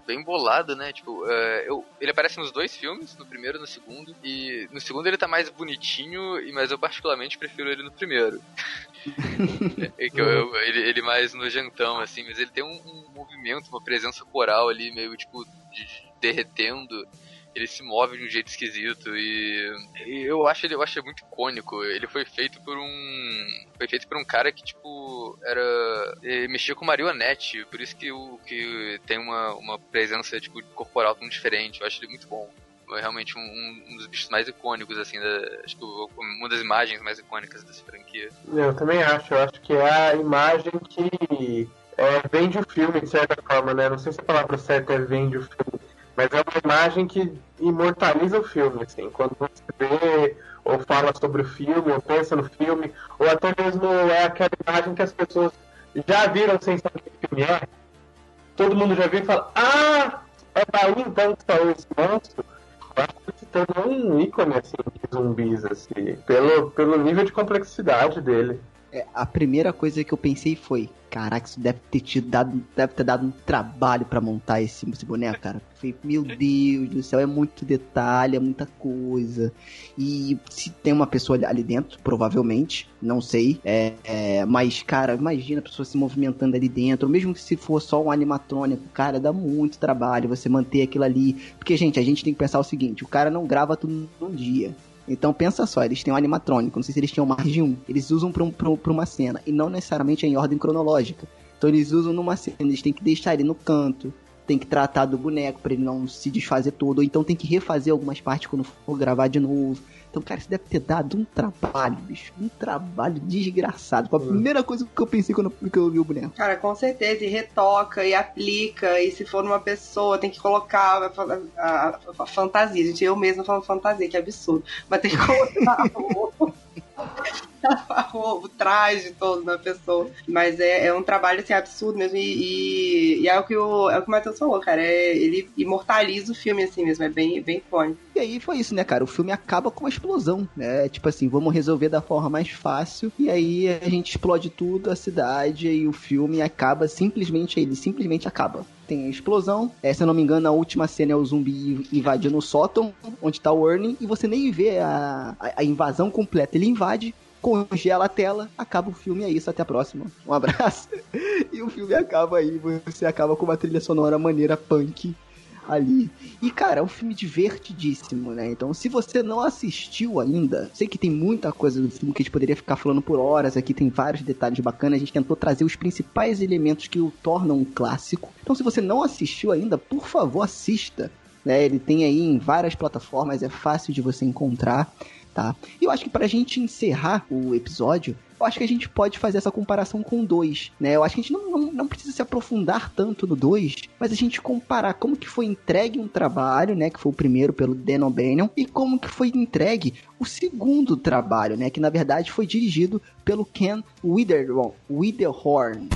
bem bolado, né? Tipo, é, eu, ele aparece nos dois filmes, no primeiro e no segundo. E no segundo ele tá mais bonitinho, e mas eu particularmente prefiro ele no primeiro. É que eu- eu- ele, ele mais nojentão, assim, mas ele tem um, um movimento, uma presença coral ali, meio tipo, de- derretendo. Ele se move de um jeito esquisito e, e eu acho ele eu acho muito icônico. Ele foi feito por um foi feito por um cara que tipo era mexia com marionete, por isso que o que tem uma, uma presença tipo corporal tão diferente. Eu acho ele muito bom. É realmente um, um- um dos bichos mais icônicos assim, da, acho que uma das imagens mais icônicas dessa franquia. Eu também acho, eu acho que é a imagem que é, vende o filme, de certa forma, né? Não sei se a palavra certa é vende o filme, mas é uma imagem que imortaliza o filme, assim. Quando você vê ou fala sobre o filme, ou pensa no filme, ou até mesmo é aquela imagem que as pessoas já viram sem saber que filme é. Todo mundo já viu e fala, ah, é daí então que saiu esse monstro. Eu acho que se tornou um ícone assim, de zumbis, assim, pelo, pelo nível de complexidade dele. É, a primeira coisa que eu pensei foi: caraca, isso deve ter tido dado, deve ter dado um trabalho pra montar esse, esse boneco, cara. Foi, meu Deus do céu, é muito detalhe, é muita coisa. E se tem uma pessoa ali- ali dentro, provavelmente, não sei. É, é, mas, cara, imagina a pessoa se movimentando ali dentro, mesmo que se for só um animatrônico, cara, dá muito trabalho você manter aquilo ali. Porque, gente, a gente tem que pensar o seguinte: o cara não grava tudo num dia. Então pensa só, eles têm um animatrônico, não sei se eles tinham mais de um. Eles usam pra, um, pra, pra uma cena, e não necessariamente em ordem cronológica. Então eles usam numa cena, eles têm que deixar ele no canto, tem que tratar do boneco pra ele não se desfazer todo, ou então tem que refazer algumas partes quando for gravar de novo. Então, cara, isso deve ter dado um trabalho, bicho. Um trabalho desgraçado. Foi a primeira coisa que eu pensei quando que eu vi o boneco. Cara, com certeza, e retoca, e aplica, e se for numa pessoa, tem que colocar a, a- a- a fantasia. Gente, eu mesma falo fantasia, que absurdo. Mas tem que colocar o, traje todo na pessoa. Mas é, é um trabalho assim, absurdo mesmo. E, e- e é o que o, é o que o Matheus falou, cara. É, ele imortaliza o filme assim mesmo, é bem, bem icônico. E aí foi isso, né, cara? O filme acaba com uma explosão, né? Tipo assim, vamos resolver da forma mais fácil. E aí a gente explode tudo, a cidade, e o filme acaba simplesmente, ele simplesmente acaba. Tem a explosão. É, se eu não me engano, a última cena é o zumbi invadindo o sótão, onde tá o Ernie, e você nem vê a, a, a invasão completa. Ele invade, congela a tela, acaba o filme, é isso, até a próxima. Um abraço. E o filme acaba aí, você acaba com uma trilha sonora maneira punk. ali. E, cara, é um filme divertidíssimo, né? Então, se você não assistiu ainda, sei que tem muita coisa do filme que a gente poderia ficar falando por horas aqui, tem vários detalhes bacanas, a gente tentou trazer os principais elementos que o tornam um clássico. Então, se você não assistiu ainda, por favor, assista. Né? Ele tem aí em várias plataformas, é fácil de você encontrar. Tá? E eu acho que pra gente encerrar o episódio, eu acho que a gente pode fazer essa comparação com o 2, né? Eu acho que a gente não, não, não precisa se aprofundar tanto no 2, mas a gente comparar como que foi entregue um trabalho, né? Que foi o primeiro pelo Dan O'Bannon, e como que foi entregue o segundo trabalho, né? Que na verdade foi dirigido pelo Ken Witherhorn. Witherhorn.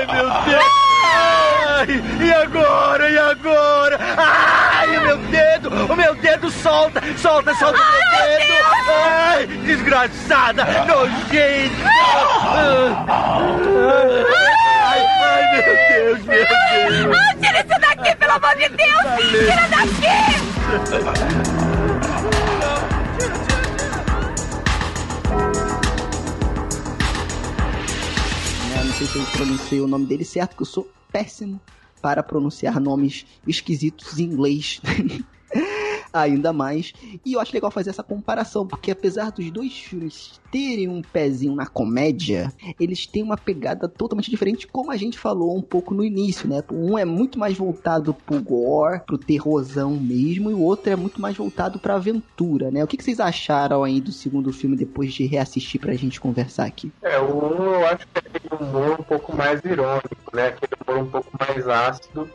Ai, meu Deus! Ai, e agora? E agora? Ai, o meu dedo! O meu dedo solta! Solta, solta o meu dedo! Ai, desgraçada! Nojenta! Ai, ai, meu Deus, meu Deus! Ah, tira isso daqui, pelo amor de Deus! Tira daqui! Sei se eu pronunciei o nome dele certo, porque eu sou péssimo para pronunciar nomes esquisitos em inglês. Ainda mais. E eu acho legal fazer essa comparação, porque apesar dos dois filmes terem um pezinho na comédia, eles têm uma pegada totalmente diferente, como a gente falou um pouco no início, né? Um é muito mais voltado pro gore, pro terrorzão mesmo, e o outro é muito mais voltado pra aventura, né? O que, que vocês acharam aí do segundo filme depois de reassistir pra gente conversar aqui? É, o 1 eu acho que é aquele humor um pouco mais irônico, né? Aquele humor um pouco mais ácido,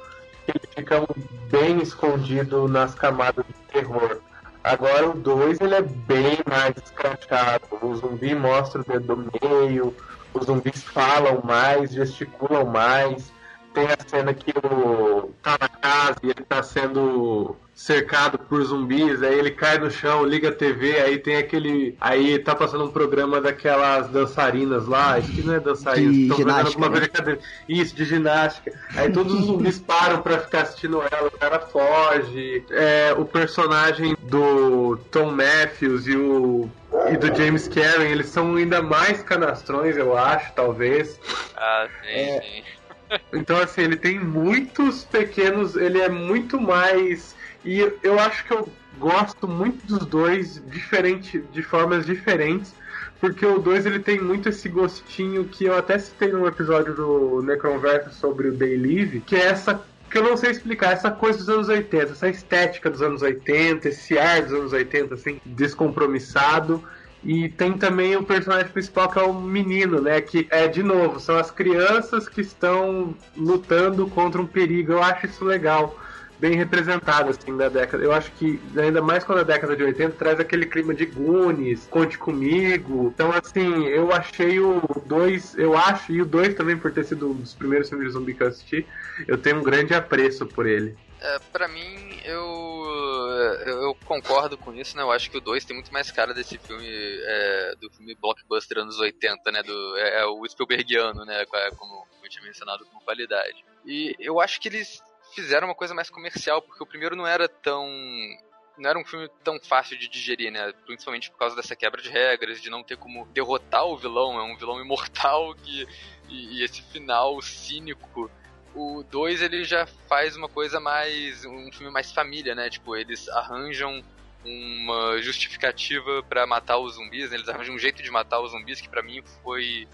ele fica bem escondido nas camadas de terror. Agora o 2 ele é bem mais escrachado. O zumbi mostra o dedo do meio, os zumbis falam mais, gesticulam mais. Tem a cena que o tá na casa e ele tá sendo cercado por zumbis, aí ele cai no chão, liga a TV, aí tem aquele. Aí tá passando um programa daquelas dançarinas lá, isso que não é dançarina, estão né? brincadeira. Isso, de ginástica. Aí todos os zumbis param pra ficar assistindo ela, o cara foge. É, o personagem do Tom Matthews e o. E do James Karen, eles são ainda mais canastrões, eu acho, talvez. Ah, sim, É. sim. Então, assim, ele tem muitos pequenos. Ele é muito mais. E eu acho que eu gosto muito dos dois diferente, de formas diferentes. Porque o 2 ele tem muito esse gostinho que eu até citei num episódio do Necronverso sobre o Day Live, que é essa. Que eu não sei explicar, essa coisa dos anos 80, essa estética dos anos 80, esse ar dos anos 80, assim, descompromissado. E tem também o personagem principal que é o menino, né? Que é, de novo, são as crianças que estão lutando contra um perigo. Eu acho isso legal. Bem representado, assim, da década. Eu acho que, ainda mais quando a década de 80 traz aquele clima de Goonies, Conte Comigo. Então, assim, eu achei o 2, eu acho, e o 2 também, por ter sido um dos primeiros filmes de zumbi que eu assisti, eu tenho um grande apreço por ele. É, pra mim, eu, eu eu concordo com isso, né? Eu acho que o 2 tem muito mais cara desse filme, é, do filme blockbuster anos 80, né? Do, é, é o Spielbergiano, né? Como eu tinha mencionado como qualidade. E eu acho que eles fizeram uma coisa mais comercial, porque o primeiro não era tão não era um filme tão fácil de digerir, né? Principalmente por causa dessa quebra de regras, de não ter como derrotar o vilão, é um vilão imortal que e, e esse final cínico. O 2 ele já faz uma coisa mais um filme mais família, né? Tipo, eles arranjam uma justificativa pra matar os zumbis, né? eles arranjam um jeito de matar os zumbis que pra mim foi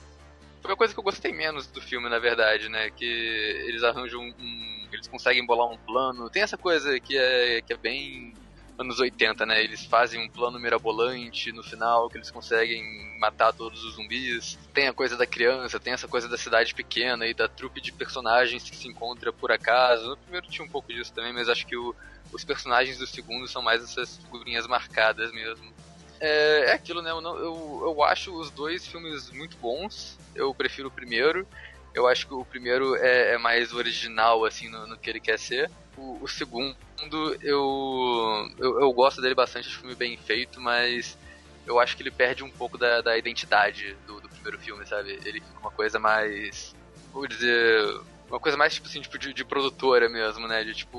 foi a coisa que eu gostei menos do filme, na verdade, né? Que eles arranjam um. Eles conseguem bolar um plano. Tem essa coisa que é, que é bem anos 80, né? Eles fazem um plano mirabolante no final, que eles conseguem matar todos os zumbis. Tem a coisa da criança, tem essa coisa da cidade pequena e da trupe de personagens que se encontra por acaso. No primeiro tinha um pouco disso também, mas acho que o, os personagens do segundo são mais essas figurinhas marcadas mesmo. É, é aquilo, né? Eu, eu, eu acho os dois filmes muito bons. Eu prefiro o primeiro. Eu acho que o primeiro é, é mais original, assim, no, no que ele quer ser. O, o segundo, eu, eu, eu gosto dele bastante, acho o filme bem feito, mas eu acho que ele perde um pouco da, da identidade do, do primeiro filme, sabe? Ele fica uma coisa mais, vou dizer, uma coisa mais, tipo assim, tipo, de, de produtora mesmo, né? De, tipo,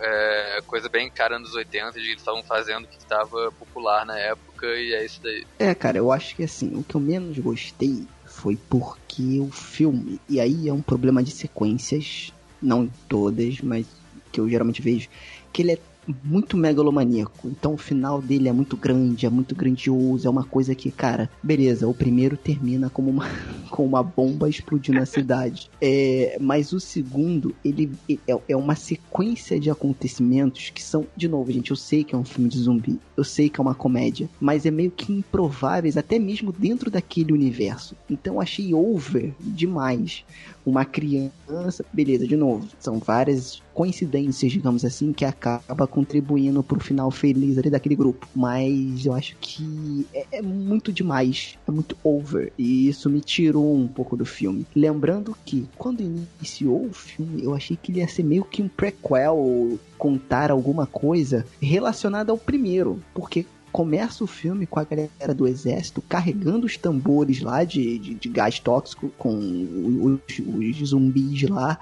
é, coisa bem cara anos 80, de eles estavam fazendo que estava popular na época, e é isso daí. É, cara, eu acho que assim, o que eu menos gostei foi porque o filme, e aí é um problema de sequências, não todas, mas que eu geralmente vejo, que ele é muito megalomaníaco. Então o final dele é muito grande, é muito grandioso, é uma coisa que, cara, beleza, o primeiro termina como uma, com uma bomba explodindo a cidade. É, mas o segundo, ele é, é uma sequência de acontecimentos que são, de novo, gente, eu sei que é um filme de zumbi, eu sei que é uma comédia, mas é meio que improváveis, até mesmo dentro daquele universo. Então eu achei over demais uma criança, beleza, de novo, são várias coincidências, digamos assim, que acaba contribuindo pro final feliz ali daquele grupo. Mas eu acho que é, é, muito demais, é muito over. E isso me tirou um pouco do filme. Lembrando que quando iniciou o filme, eu achei que ele ia ser meio que um prequel, contar alguma coisa relacionada ao primeiro. Porque começa o filme com a galera do exército carregando os tambores lá de, de, de gás tóxico com os, os, zumbis lá.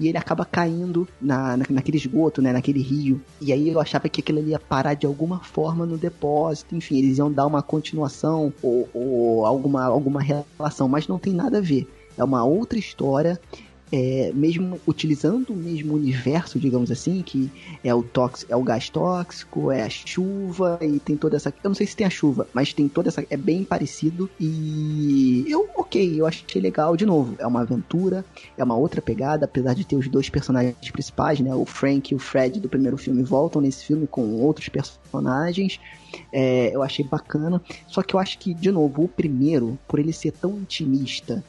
E ele acaba caindo na, na, naquele esgoto, né? Naquele rio. E aí eu achava que aquilo ia parar de alguma forma no depósito. Enfim, eles iam dar uma continuação ou, ou alguma, alguma relação. Mas não tem nada a ver. É uma outra história é, mesmo utilizando o mesmo universo, digamos assim, que é o é o gás tóxico, é a chuva e tem toda essa. Eu não sei se tem a chuva, mas tem toda essa. É bem parecido e eu, ok, eu achei legal de novo. É uma aventura, é uma outra pegada, apesar de ter os dois personagens principais, né? O Frank e o Fred do primeiro filme voltam nesse filme com outros personagens. É, eu achei bacana. Só que eu acho que, de novo, o primeiro, por ele ser tão intimista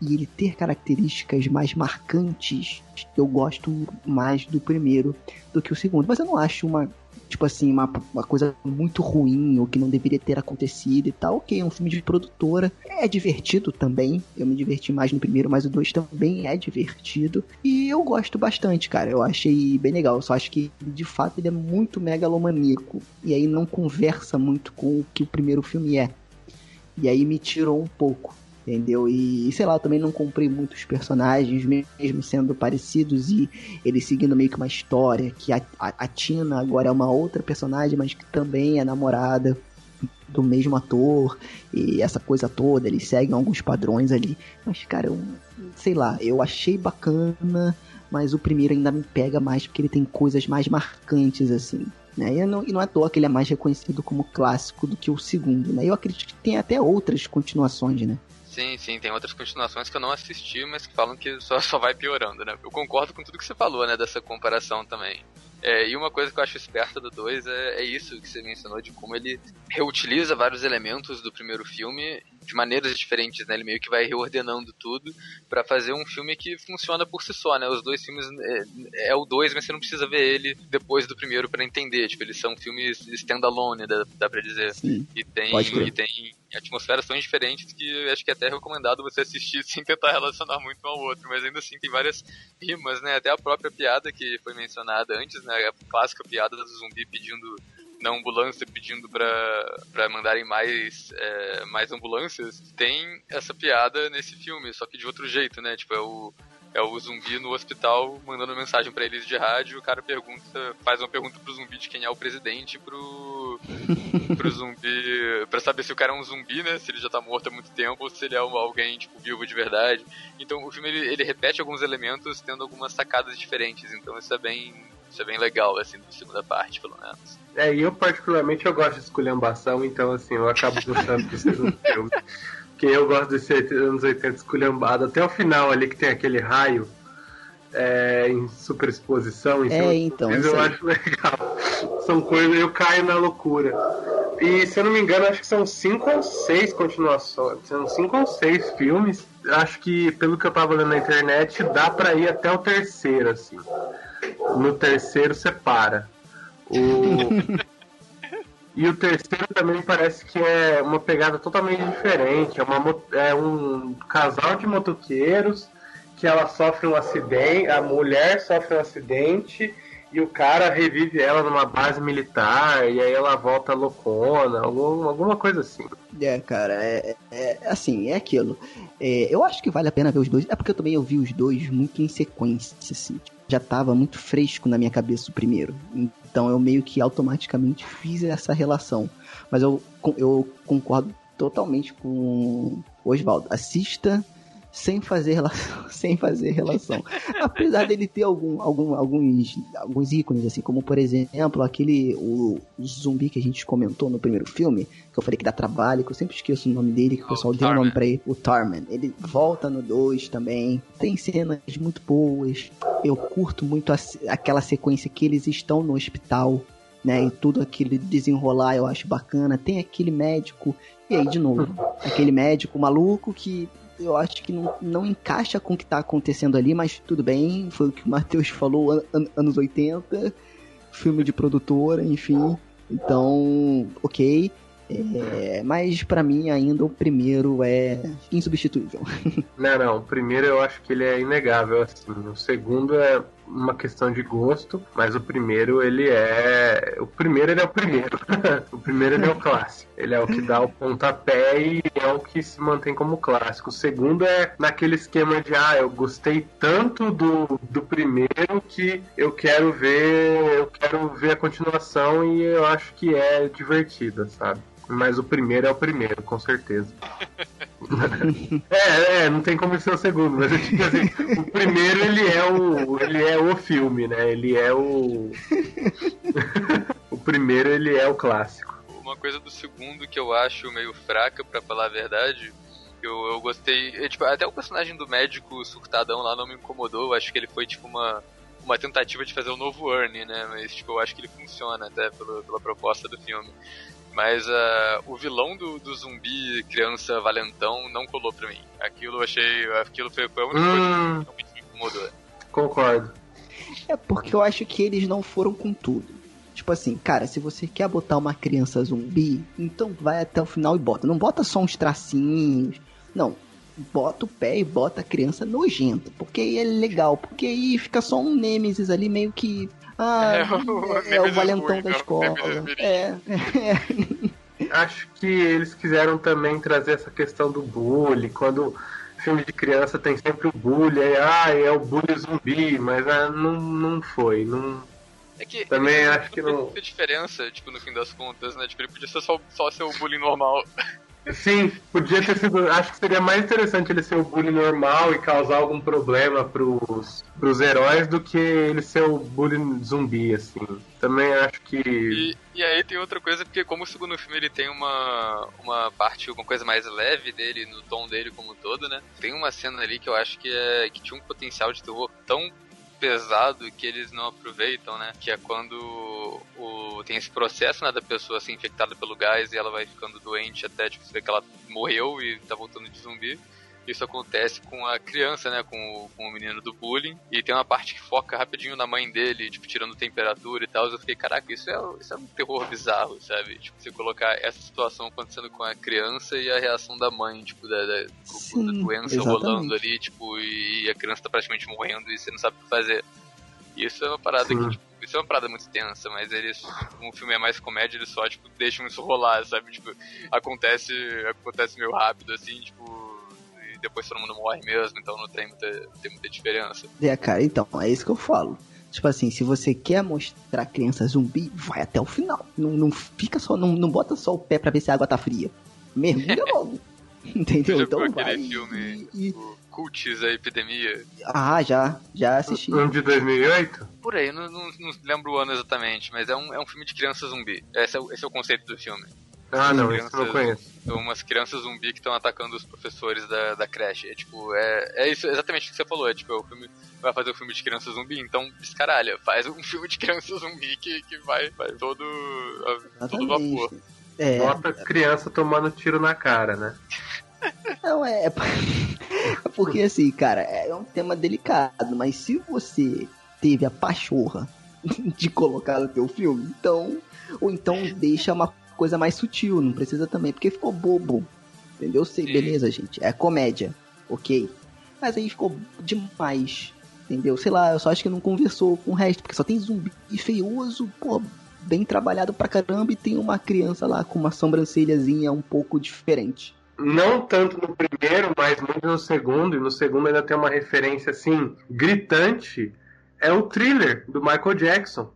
e ele ter características mais marcantes, eu gosto mais do primeiro do que o segundo. Mas eu não acho uma, tipo assim, uma, uma coisa muito ruim ou que não deveria ter acontecido e tal. Ok, é um filme de produtora. É divertido também. Eu me diverti mais no primeiro, mas o dois também é divertido. E eu gosto bastante, cara. Eu achei bem legal. Eu só acho que, de fato, ele é muito megalomaníaco. E aí não conversa muito com o que o primeiro filme é. E aí me tirou um pouco entendeu? E sei lá, eu também não comprei muitos personagens, mesmo sendo parecidos e eles seguindo meio que uma história, que a, a, a Tina agora é uma outra personagem, mas que também é namorada do mesmo ator e essa coisa toda, eles seguem alguns padrões ali. Mas, cara, eu, sei lá, eu achei bacana, mas o primeiro ainda me pega mais porque ele tem coisas mais marcantes, assim. Né? E, não, e não é à toa que ele é mais reconhecido como clássico do que o segundo, né? Eu acredito que tem até outras continuações, né? Sim, sim, tem outras continuações que eu não assisti, mas que falam que só, só vai piorando, né? Eu concordo com tudo que você falou, né, dessa comparação também. É, e uma coisa que eu acho esperta do 2 é, é, isso que você mencionou, de como ele reutiliza vários elementos do primeiro filme de maneiras diferentes, né? Ele meio que vai reordenando tudo para fazer um filme que funciona por si só, né? Os dois filmes é, é o dois, mas você não precisa ver ele depois do primeiro para entender. Tipo, eles são filmes standalone, dá, dá pra dizer. Sim, e tem, e tem atmosferas tão diferentes que acho que é até recomendado você assistir sem tentar relacionar muito um ao outro, mas ainda assim tem várias rimas, né? Até a própria piada que foi mencionada antes, né? A clássica piada do zumbi pedindo na ambulância pedindo para mandarem mais, é, mais ambulâncias, tem essa piada nesse filme, só que de outro jeito, né? Tipo, é o, é o zumbi no hospital mandando mensagem para eles de rádio, o cara pergunta, faz uma pergunta pro zumbi de quem é o presidente pro pro zumbi, para saber se o cara é um zumbi, né, se ele já tá morto há muito tempo ou se ele é alguém tipo vivo de verdade. Então o filme ele, ele repete alguns elementos tendo algumas sacadas diferentes, então isso é bem isso é bem legal, assim, na segunda parte, pelo menos. É, e eu particularmente eu gosto de esculhambação, então assim, eu acabo gostando do segundo filme. Porque eu gosto desse anos 80 esculhambado, até o final ali que tem aquele raio é, em superexposição. Em é, então. eu acho legal. São coisas, eu caio na loucura. E se eu não me engano, acho que são cinco ou seis continuações. São cinco ou seis filmes. Acho que, pelo que eu tava lendo na internet, dá pra ir até o terceiro, assim. No terceiro você para. O... e o terceiro também parece que é uma pegada totalmente diferente. É, uma, é um casal de motoqueiros que ela sofre um acidente, a mulher sofre um acidente e o cara revive ela numa base militar, e aí ela volta loucona, algum, alguma coisa assim. É, cara, é, é assim, é aquilo. É, eu acho que vale a pena ver os dois. É porque eu também ouvi os dois muito em sequência, assim. Já tava muito fresco na minha cabeça o primeiro. Então eu meio que automaticamente fiz essa relação. Mas eu, eu concordo totalmente com Oswaldo. Assista sem fazer relação, sem fazer relação. Apesar dele ter algum, algum, alguns, alguns ícones, assim, como por exemplo, aquele o, o, zumbi que a gente comentou no primeiro filme, que eu falei que dá trabalho, que eu sempre esqueço o nome dele, que o pessoal deu o nome pra ele, o Tarman. Ele volta no 2 também. Tem cenas muito boas. Eu curto muito a, aquela sequência que eles estão no hospital. Né, e tudo aquele desenrolar eu acho bacana. Tem aquele médico, e aí de novo, aquele médico maluco que eu acho que não, não encaixa com o que tá acontecendo ali, mas tudo bem, foi o que o Matheus falou, an, an, anos 80, filme de produtora, enfim. Então, ok. É, mas para mim ainda o primeiro é insubstituível. Não, não, o primeiro eu acho que ele é inegável assim. O segundo é uma questão de gosto, mas o primeiro ele é. O primeiro ele é o primeiro. o primeiro ele é o clássico. Ele é o que dá o pontapé e é o que se mantém como clássico. O segundo é naquele esquema de ah, eu gostei tanto do, do primeiro que eu quero ver. Eu quero ver a continuação e eu acho que é divertida, sabe? Mas o primeiro é o primeiro, com certeza. é, é, não tem como ser o segundo, mas eu digo assim, o primeiro ele é o. ele é o filme, né? Ele é o. o primeiro ele é o clássico. Uma coisa do segundo que eu acho meio fraca, para falar a verdade, eu, eu gostei. Eu, tipo, até o personagem do médico surtadão lá não me incomodou. Eu acho que ele foi tipo uma, uma tentativa de fazer um novo Ernie, né? Mas tipo, eu acho que ele funciona até pela proposta do filme. Mas uh, o vilão do, do zumbi criança valentão não colou pra mim. Aquilo eu achei. Aquilo foi, a única hum, coisa que me incomodou. Concordo. É porque eu acho que eles não foram com tudo. Tipo assim, cara, se você quer botar uma criança zumbi, então vai até o final e bota. Não bota só uns tracinhos. Não. Bota o pé e bota a criança nojenta. Porque aí é legal. Porque aí fica só um Nemesis ali meio que ah, é, o, é, é o valentão da escola. É, é. Acho que eles quiseram também trazer essa questão do bullying, quando filme de criança tem sempre o bullying, aí, ah, é o bullying zumbi, mas ah, não, não foi, não... É que também acho que não... Tem diferença, tipo, no fim das contas, né, tipo, ele podia ser só, só ser o bullying normal. Sim, podia ter sido. Acho que seria mais interessante ele ser o bullying normal e causar algum problema pros, pros heróis do que ele ser o bullying zumbi, assim. Também acho que. E, e aí tem outra coisa, porque como o segundo filme ele tem uma, uma parte, uma coisa mais leve dele, no tom dele como um todo, né? Tem uma cena ali que eu acho que, é, que tinha um potencial de terror tão pesado que eles não aproveitam, né? Que é quando o, tem esse processo, né, da pessoa ser infectada pelo gás e ela vai ficando doente até, tipo, você vê que ela morreu e tá voltando de zumbi. Isso acontece com a criança, né? Com o, com o menino do bullying. E tem uma parte que foca rapidinho na mãe dele, tipo, tirando temperatura e tal. Eu fiquei, caraca, isso é, isso é um terror bizarro, sabe? Tipo, você colocar essa situação acontecendo com a criança e a reação da mãe, tipo, da, da, Sim, da doença exatamente. rolando ali, tipo, e a criança tá praticamente morrendo e você não sabe o que fazer. Isso é uma parada Sim. que, tipo, isso é uma parada muito tensa, mas eles, como o filme é mais comédia, eles só, tipo, deixam isso rolar, sabe? Tipo, acontece, acontece meio rápido, assim, tipo, depois todo mundo morre mesmo, então não tem muita, tem muita diferença. É, cara, então, é isso que eu falo. Tipo assim, se você quer mostrar criança zumbi, vai até o final. Não, não fica só, não, não bota só o pé pra ver se a água tá fria. Mergulha logo. Entendeu? Você então vai. aquele filme, e... o Cults, a Epidemia? Ah, já. Já assisti. Um de 2008? Por aí, não, não, não, lembro o ano exatamente, mas é um, é um filme de criança zumbi. Esse é, esse é o conceito do filme. Ah, não, crianças, isso eu não conheço. Umas crianças zumbi que estão atacando os professores da, da creche. É tipo, é, é isso exatamente o que você falou. É tipo, é o filme vai fazer um filme de criança zumbi, então descaralha, faz um filme de criança zumbi que, que vai, vai todo, a, todo vapor. É. Bota criança tomando tiro na cara, né? Não, é, é. Porque assim, cara, é um tema delicado, mas se você teve a pachorra de colocar no teu filme, então. Ou então deixa uma coisa mais sutil, não precisa também, porque ficou bobo. Entendeu? Sei, beleza, gente. É comédia, ok. Mas aí ficou demais. Entendeu? Sei lá, eu só acho que não conversou com o resto, porque só tem zumbi feioso, pô, bem trabalhado pra caramba e tem uma criança lá com uma sobrancelhazinha um pouco diferente. Não tanto no primeiro, mas muito no segundo, e no segundo ainda tem uma referência assim, gritante. É o thriller do Michael Jackson.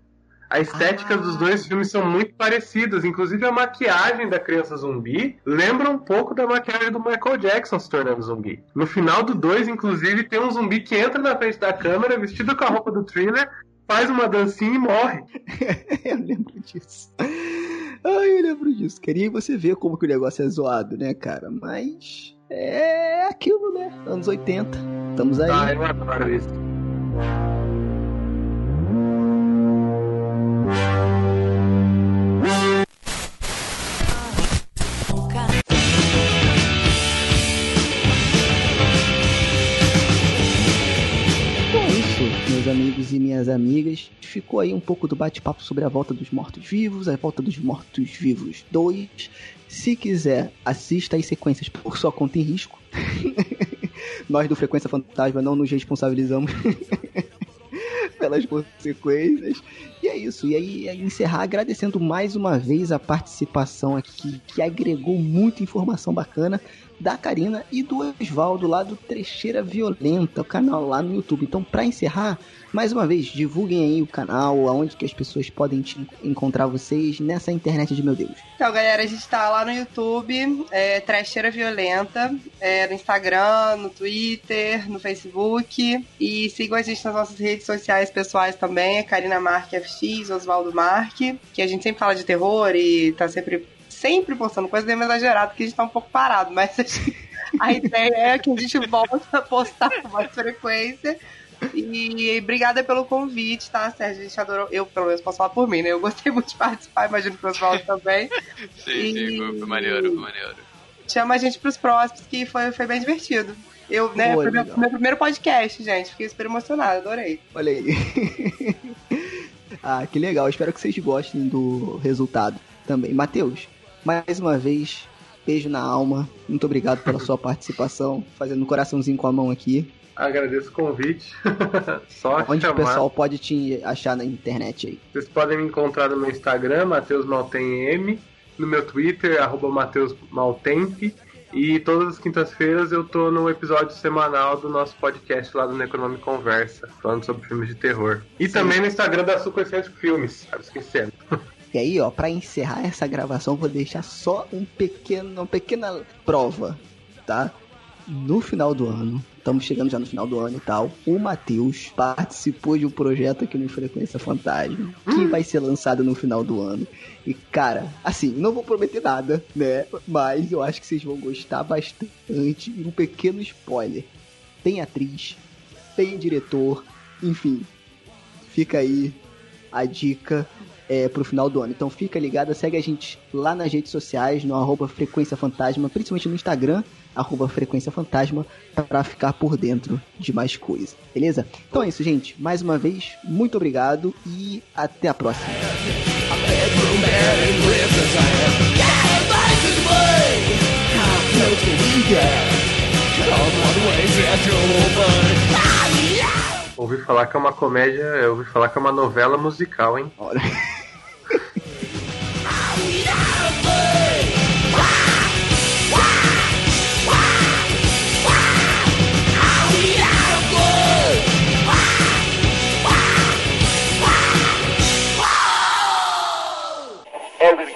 A estética Ah. dos dois filmes são muito parecidas, inclusive a maquiagem da criança zumbi lembra um pouco da maquiagem do Michael Jackson se tornando zumbi. No final do 2, inclusive, tem um zumbi que entra na frente da câmera, vestido com a roupa do thriller, faz uma dancinha e morre. eu lembro disso. Ai, eu lembro disso. Queria você ver como que o negócio é zoado, né, cara? Mas é aquilo, né? Anos 80. Estamos aí. Ah, eu adoro isso. Amigos e minhas amigas. Ficou aí um pouco do bate-papo sobre a volta dos mortos-vivos, a volta dos mortos-vivos 2. Se quiser, assista as sequências por sua conta e risco. Nós do Frequência Fantasma não nos responsabilizamos pelas consequências. E é isso. E aí, encerrar agradecendo mais uma vez a participação aqui, que agregou muita informação bacana da Karina e do Osvaldo lá do Trecheira Violenta, o canal lá no YouTube. Então, para encerrar, mais uma vez, divulguem aí o canal, aonde que as pessoas podem te encontrar vocês nessa internet de meu Deus. Então, galera, a gente tá lá no YouTube, é, Trecheira Violenta, é, no Instagram, no Twitter, no Facebook. E sigam a gente nas nossas redes sociais pessoais também, é Karina Marque FX, Oswaldo Marque, que a gente sempre fala de terror e tá sempre, sempre postando coisa meio exagerada, porque a gente tá um pouco parado, mas a, gente- a ideia é que a gente volta a postar com mais frequência. E obrigada pelo convite, tá, Sérgio? A gente adorou. Eu, pelo menos, posso falar por mim, né? Eu gostei muito de participar, imagino que o Oswaldo também. Sim, sim, foi, foi maneiro, foi maneiro. Chama a gente pros próximos, que foi, foi bem divertido. Eu, né, Foi foi meu, meu primeiro podcast, gente. Fiquei super emocionada, adorei. Olha aí. ah, que legal. Espero que vocês gostem do resultado também. Matheus, mais uma vez, beijo na alma. Muito obrigado pela sua participação, fazendo um coraçãozinho com a mão aqui. Agradeço o convite. Só Onde chamar. o pessoal pode te achar na internet aí? Vocês podem me encontrar no meu Instagram, Matheus Maltem M, no meu Twitter, arroba Matheus e todas as quintas-feiras eu tô no episódio semanal do nosso podcast lá do Necronome Conversa, falando sobre filmes de terror. E também no Instagram da Suco Filmes, esquecendo. E aí, ó, pra encerrar essa gravação, vou deixar só um pequeno, uma pequena prova, tá? No final do ano, estamos chegando já no final do ano e tal, o Matheus participou de um projeto aqui no Frequência Fantasma, que vai ser lançado no final do ano. E, cara, assim, não vou prometer nada, né? Mas eu acho que vocês vão gostar bastante. E um pequeno spoiler. Tem atriz, tem diretor, enfim. Fica aí a dica é, pro final do ano. Então fica ligado, segue a gente lá nas redes sociais, no arroba Frequência Fantasma, principalmente no Instagram, arroba Frequência Fantasma, pra ficar por dentro de mais coisa, beleza? Então é isso, gente. Mais uma vez, muito obrigado e até a próxima. Ouvi falar que é uma comédia, eu ouvi falar que é uma novela musical, hein? Olha. Elvis